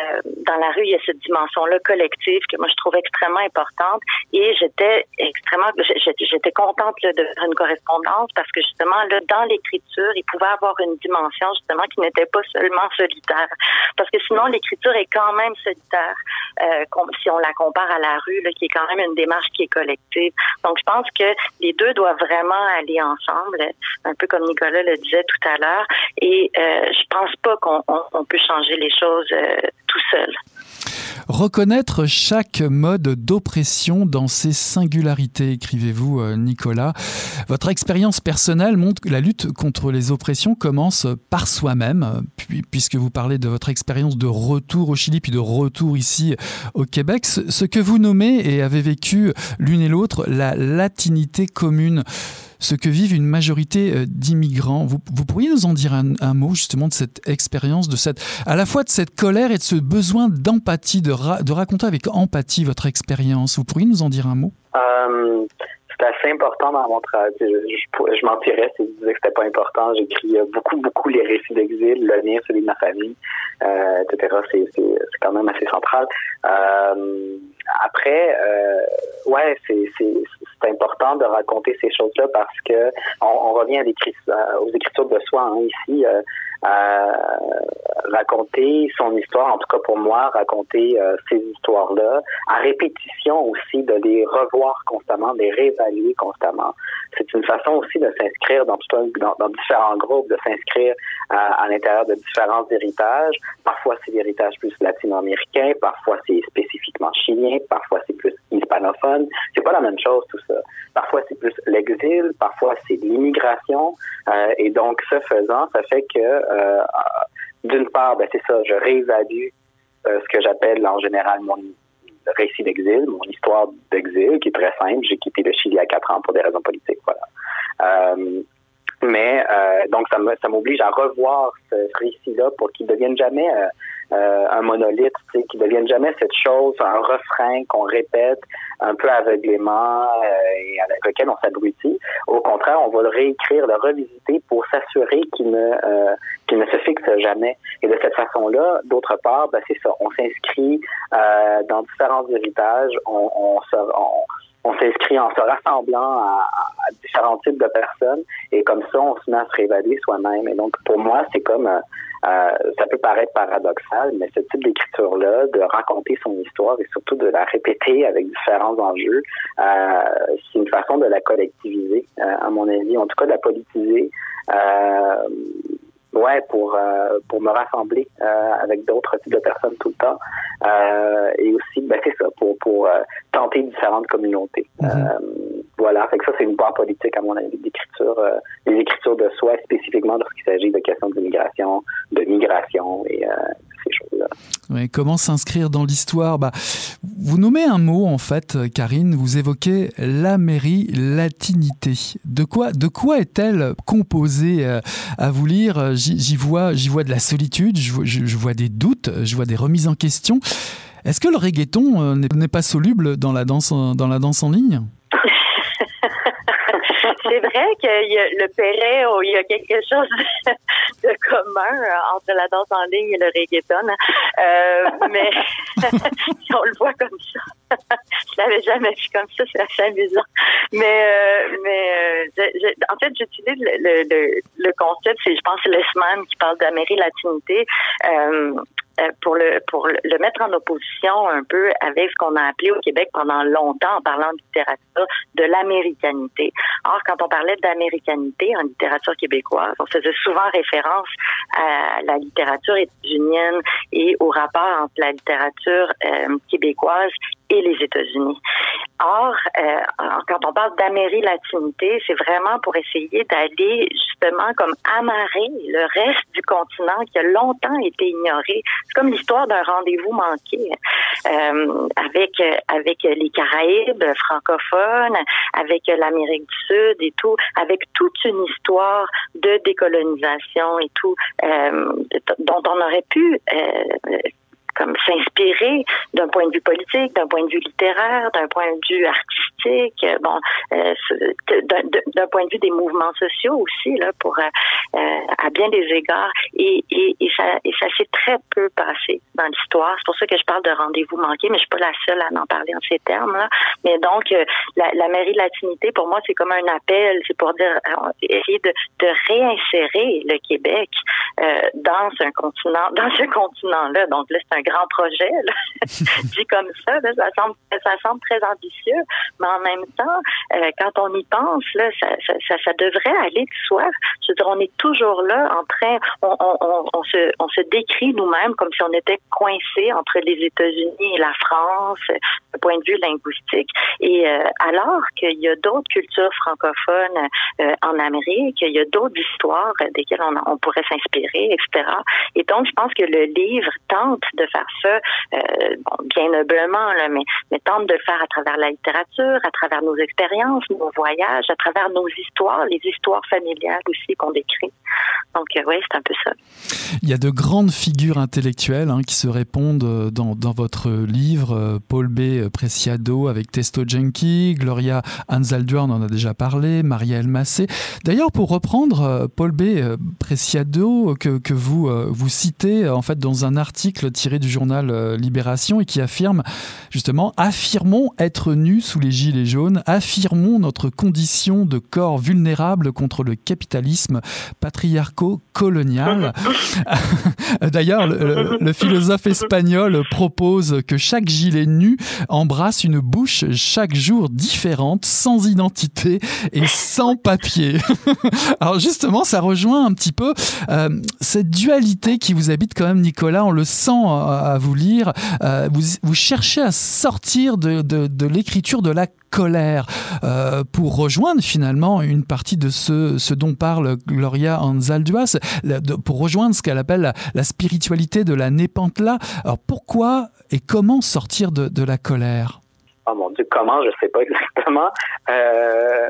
euh, dans la rue, il y a cette dimension-là collective que moi je trouve extrêmement importante. Et j'étais extrêmement j'étais contente là, de faire une correspondance parce que justement là dans l'écriture, il pouvait avoir une dimension justement qui n'était pas seulement solitaire. Parce que sinon l'écriture est quand même solitaire euh, si on la compare à la rue là, qui est quand même une démarche qui est collective. Donc je pense que les deux doivent vraiment aller ensemble, un peu comme Nicolas le disait tout à l'heure. Et euh, je pense pas qu'on on, peut changer les choses euh, tout seul. Reconnaître chaque mode d'oppression dans ses singularités, écrivez-vous euh, Nicolas. Votre expérience personnelle montre que la lutte contre les oppressions commence par soi-même, puisque vous parlez de votre expérience de retour au Chili puis de retour ici au Québec. Ce que vous nommez et avez vécu l'une et l'autre, la latinité commune ce que vivent une majorité euh, d'immigrants. Vous, pourriez nous en dire un, mot justement de cette expérience, de cette, à la fois de cette colère et de ce besoin d'empathie, de, de raconter avec empathie votre expérience. Vous pourriez nous en dire un mot? Euh, assez important dans mon travail. Je, je, mentirais si je disais que c'était pas important. J'écris beaucoup, beaucoup les récits d'exil, le celui de ma famille, euh, etc. C'est quand même assez central. Euh, après, euh, ouais, c'est important de raconter ces choses-là parce que on, on revient à aux écritures de soi hein, ici. Raconter son histoire, en tout cas pour moi, raconter euh, ces histoires-là, à répétition aussi, de les revoir constamment, de les réévaluer constamment. C'est une façon aussi de s'inscrire dans, dans, différents groupes, de s'inscrire euh, à l'intérieur de différents héritages. Parfois, c'est l'héritage plus latino-américain, parfois c'est spécifiquement chilien, parfois c'est plus hispanophone. C'est pas la même chose tout ça. Parfois c'est plus l'exil, parfois c'est l'immigration. Euh, et donc, ce faisant, ça fait que d'une part, ben, c'est ça, je réévalue euh, ce que j'appelle en général mon récit d'exil, mon histoire d'exil, qui est très simple. J'ai quitté le Chili à quatre ans pour des raisons politiques. Voilà. Euh, mais donc ça m'oblige à revoir ce récit-là pour qu'il ne devienne jamais euh, un monolithe, qui ne devienne jamais cette chose, un refrain qu'on répète un peu aveuglément euh, et avec lequel on s'abrutit. Au contraire, on va le réécrire, le revisiter pour s'assurer qu'il ne, euh, qu'il ne se fixe jamais. Et de cette façon-là, d'autre part, ben, c'est ça, on s'inscrit dans différents héritages, on, s'inscrit en se rassemblant à, différents types de personnes et comme ça, on se met à se réévaluer soi-même. Et donc, pour moi, c'est comme, euh, euh, ça peut paraître paradoxal, mais ce type d'écriture-là, de raconter son histoire et surtout de la répéter avec différents enjeux, euh, c'est une façon de la collectiviser, à mon avis, en tout cas de la politiser. Ouais, pour euh, pour me rassembler euh, avec d'autres types de personnes tout le temps, euh, et aussi, ben c'est ça, pour pour euh, tenter différentes communautés. Mhm. Euh, voilà, fait que ça c'est une part politique à mon avis d'écriture, des écritures de soi spécifiquement lorsqu'il s'agit de questions d'immigration, de migration et comment s'inscrire dans l'histoire? Bah, Vous nommez un mot, en fait, Karine, vous évoquez la mairie latinité. De quoi, de quoi est-elle composée euh, à vous lire? J'y vois, vois de la solitude, je vois des doutes, je vois des remises en question. Est-ce que le reggaeton euh, n'est pas soluble dans la danse, dans la danse en ligne? [LAUGHS] c'est vrai qu'il y a le Perret, il y a quelque chose de, commun euh, entre la danse en ligne et le reggaeton. Euh, mais [LAUGHS] on le voit comme ça, [LAUGHS] je l'avais jamais vu comme ça, c'est assez amusant. Mais, euh, mais en fait, j'utilise le, le, le, concept, c'est je pense Lesman qui parle d'Amérique-Latinité. Euh, pour le pour le mettre en opposition un peu avec ce qu'on a appelé au Québec pendant longtemps en parlant de littérature de l'américanité. Or, quand on parlait d'américanité en littérature québécoise, on faisait souvent référence à la littérature états-unienne et au rapport entre la littérature euh, québécoise et les États-Unis. Or, euh, quand on parle d'améri-latinité, c'est vraiment pour essayer d'aller justement comme amarrer le reste du continent qui a longtemps été ignoré. C'est comme l'histoire d'un rendez-vous manqué euh, avec avec les Caraïbes francophones, avec l'Amérique du Sud et tout, avec toute une histoire de décolonisation et tout euh, dont on aurait pu euh, comme s'inspirer d'un point de vue politique, d'un point de vue littéraire, d'un point de vue artistique, euh, bon, euh, d'un point de vue des mouvements sociaux aussi là pour euh, à bien des égards et, et, et ça et ça s'est très peu passé dans l'histoire. C'est pour ça que je parle de rendez-vous manqué, mais je suis pas la seule à en parler en ces termes là. Mais donc la, la mairie de latinité pour moi c'est comme un appel, c'est pour dire essayer de, de réinsérer le Québec dans un continent, dans ce continent là. Donc là c'est un grand projet, [LAUGHS] dit comme ça, ça, semble, ça semble très ambitieux, mais en même temps, euh, quand on y pense, là, ça, ça, ça, devrait aller de soi. Je veux dire, on est toujours là en train, on, on, on, se, on se décrit nous-mêmes comme si on était coincé entre les États-Unis et la France, d'un point de vue linguistique. Et euh, alors qu'il y a d'autres cultures francophones euh, en Amérique, il y a d'autres histoires desquelles on, on pourrait s'inspirer, etc. Et donc, je pense que le livre tente de faire ça, euh, bien noblement, là, mais, mais tente de le faire à travers la littérature, à travers nos expériences, nos voyages, à travers nos histoires, les histoires familiales aussi qu'on décrit. Donc, euh, oui, c'est un peu ça. Il y a de grandes figures intellectuelles hein, qui se répondent euh, dans, dans, votre livre, Paul B. Preciado avec Testo Genki, Gloria Anzaldúa, on en a déjà parlé, Maria Elmacé. D'ailleurs, pour reprendre Paul B. Preciado, que, que vous, vous citez en fait dans un article tiré du journal euh, Libération et qui affirme justement affirmons être nus sous les gilets jaunes, affirmons notre condition de corps vulnérable contre le capitalisme patriarco-colonial. [LAUGHS] [LAUGHS] D'ailleurs, le, le, philosophe espagnol propose que chaque gilet nu embrasse une bouche chaque jour différente, sans identité et sans papier. [LAUGHS] Alors justement, ça rejoint un petit peu euh, cette dualité qui vous habite quand même, Nicolas. On le sent à vous lire, euh, vous, cherchez à sortir de, de, l'écriture de la colère euh, pour rejoindre finalement une partie de ce, ce dont parle Gloria Anzalduas, pour rejoindre ce qu'elle appelle la, spiritualité de la Népantla. Alors pourquoi et comment sortir de, la colère? Dieu, comment, je sais pas exactement. Euh,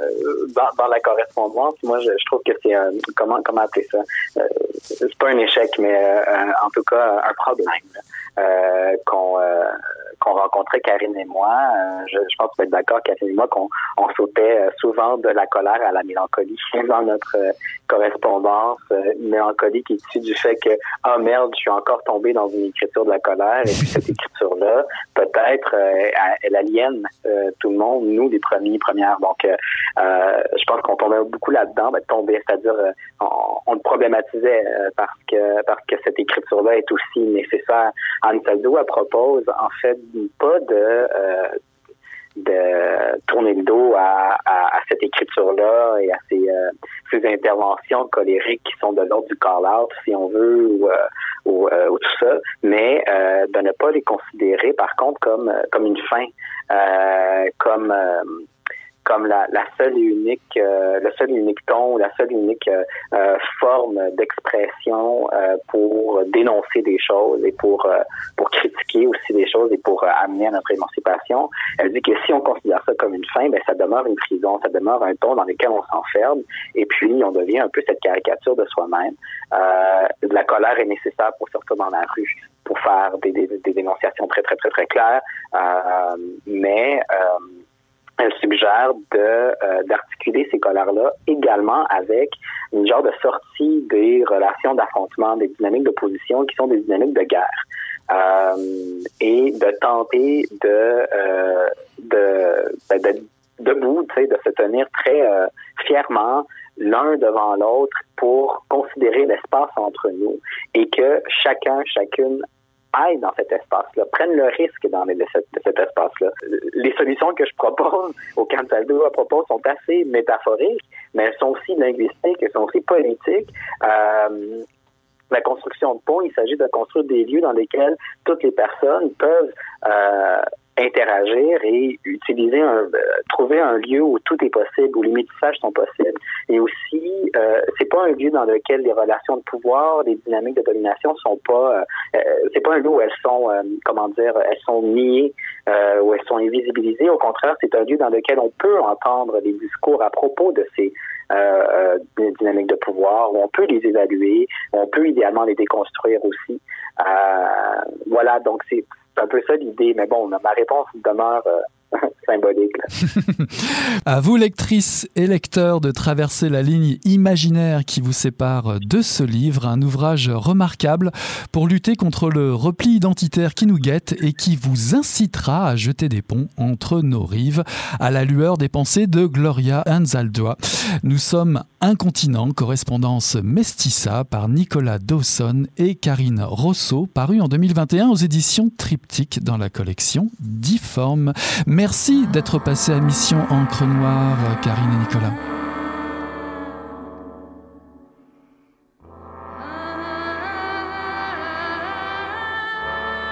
dans, la correspondance, moi, je, trouve que c'est un, comment comment appeler ça? Euh, c'est pas un échec, mais euh, en tout cas un problème euh, qu'on qu'on rencontrait Karine et moi. Je, je, pense que vous êtes d'accord, Karine et moi, qu'on on sautait souvent de la colère à la mélancolie [LAUGHS] dans notre correspondance. Qui est issue du fait que, ah oh merde, je suis encore tombé dans une écriture de la colère. Et puis cette écriture-là, peut-être, elle aliène tout le monde, nous, les premiers, premières. Donc, je pense qu'on tombait beaucoup là-dedans, ben, c'est-à-dire, on, on, le problématisait parce que parce que cette écriture-là est aussi nécessaire. Anne Saldo, elle propose, en fait, pas de euh, de tourner le dos à, à, à cette écriture-là et à ces, euh, ces, interventions colériques qui sont de l'ordre du call-out, si on veut, ou, euh, ou, euh, ou, tout ça, mais euh, de ne pas les considérer, par contre, comme, comme une fin, comme comme la, la, seule et unique, euh, le seul unique ton, la seule unique euh, euh forme d'expression euh, pour dénoncer des choses et pour euh, pour critiquer aussi des choses et pour amener à notre émancipation. Elle dit que si on considère ça comme une fin, ben ça demeure une prison, ça demeure un ton dans lequel on s'enferme et puis on devient un peu cette caricature de soi-même. la colère est nécessaire pour sortir dans la rue pour faire des, des, des dénonciations très très très très claires, mais elle suggère de euh, d'articuler ces colères-là également avec une genre de sortie des relations d'affrontement, des dynamiques d'opposition qui sont des dynamiques de guerre. Euh, et de tenter de, euh, de, ben, de debout, tu sais, de se tenir très euh, fièrement l'un devant l'autre pour considérer l'espace entre nous et que chacun, chacune aillent dans cet espace-là, prennent le risque dans cet, espace-là. Les solutions que je propose [LAUGHS] au Cantaldo à propos sont assez métaphoriques, mais elles sont aussi linguistiques, elles sont aussi politiques. Euh, la construction de ponts, il s'agit de construire des lieux dans lesquels toutes les personnes peuvent euh, interagir et utiliser un, euh, trouver un lieu où tout est possible, où les métissages sont possibles. Et aussi, euh, c'est pas un lieu dans lequel les relations de pouvoir, les dynamiques de domination sont pas, euh, euh c'est pas un lieu où elles sont, euh, comment dire, elles sont niées, où elles sont invisibilisées. Au contraire, c'est un lieu dans lequel on peut entendre des discours à propos de ces dynamiques de pouvoir, où on peut les évaluer, on peut idéalement les déconstruire aussi. voilà, donc c'est c'est un peu ça l'idée, mais bon, ma réponse demeure euh, [LAUGHS] symbolique. [LAUGHS] à vous, lectrices et lecteurs, de traverser la ligne imaginaire qui vous sépare de ce livre, un ouvrage remarquable pour lutter contre le repli identitaire qui nous guette et qui vous incitera à jeter des ponts entre nos rives à la lueur des pensées de Gloria Anzaldua. Nous sommes un continent, correspondance Mestissa par Nicolas Dawson et Karine Rousseau, paru en 2021 aux éditions Triptyque dans la collection Difforme. Merci d'être passé à Mission Encre Noire, Karine et Nicolas.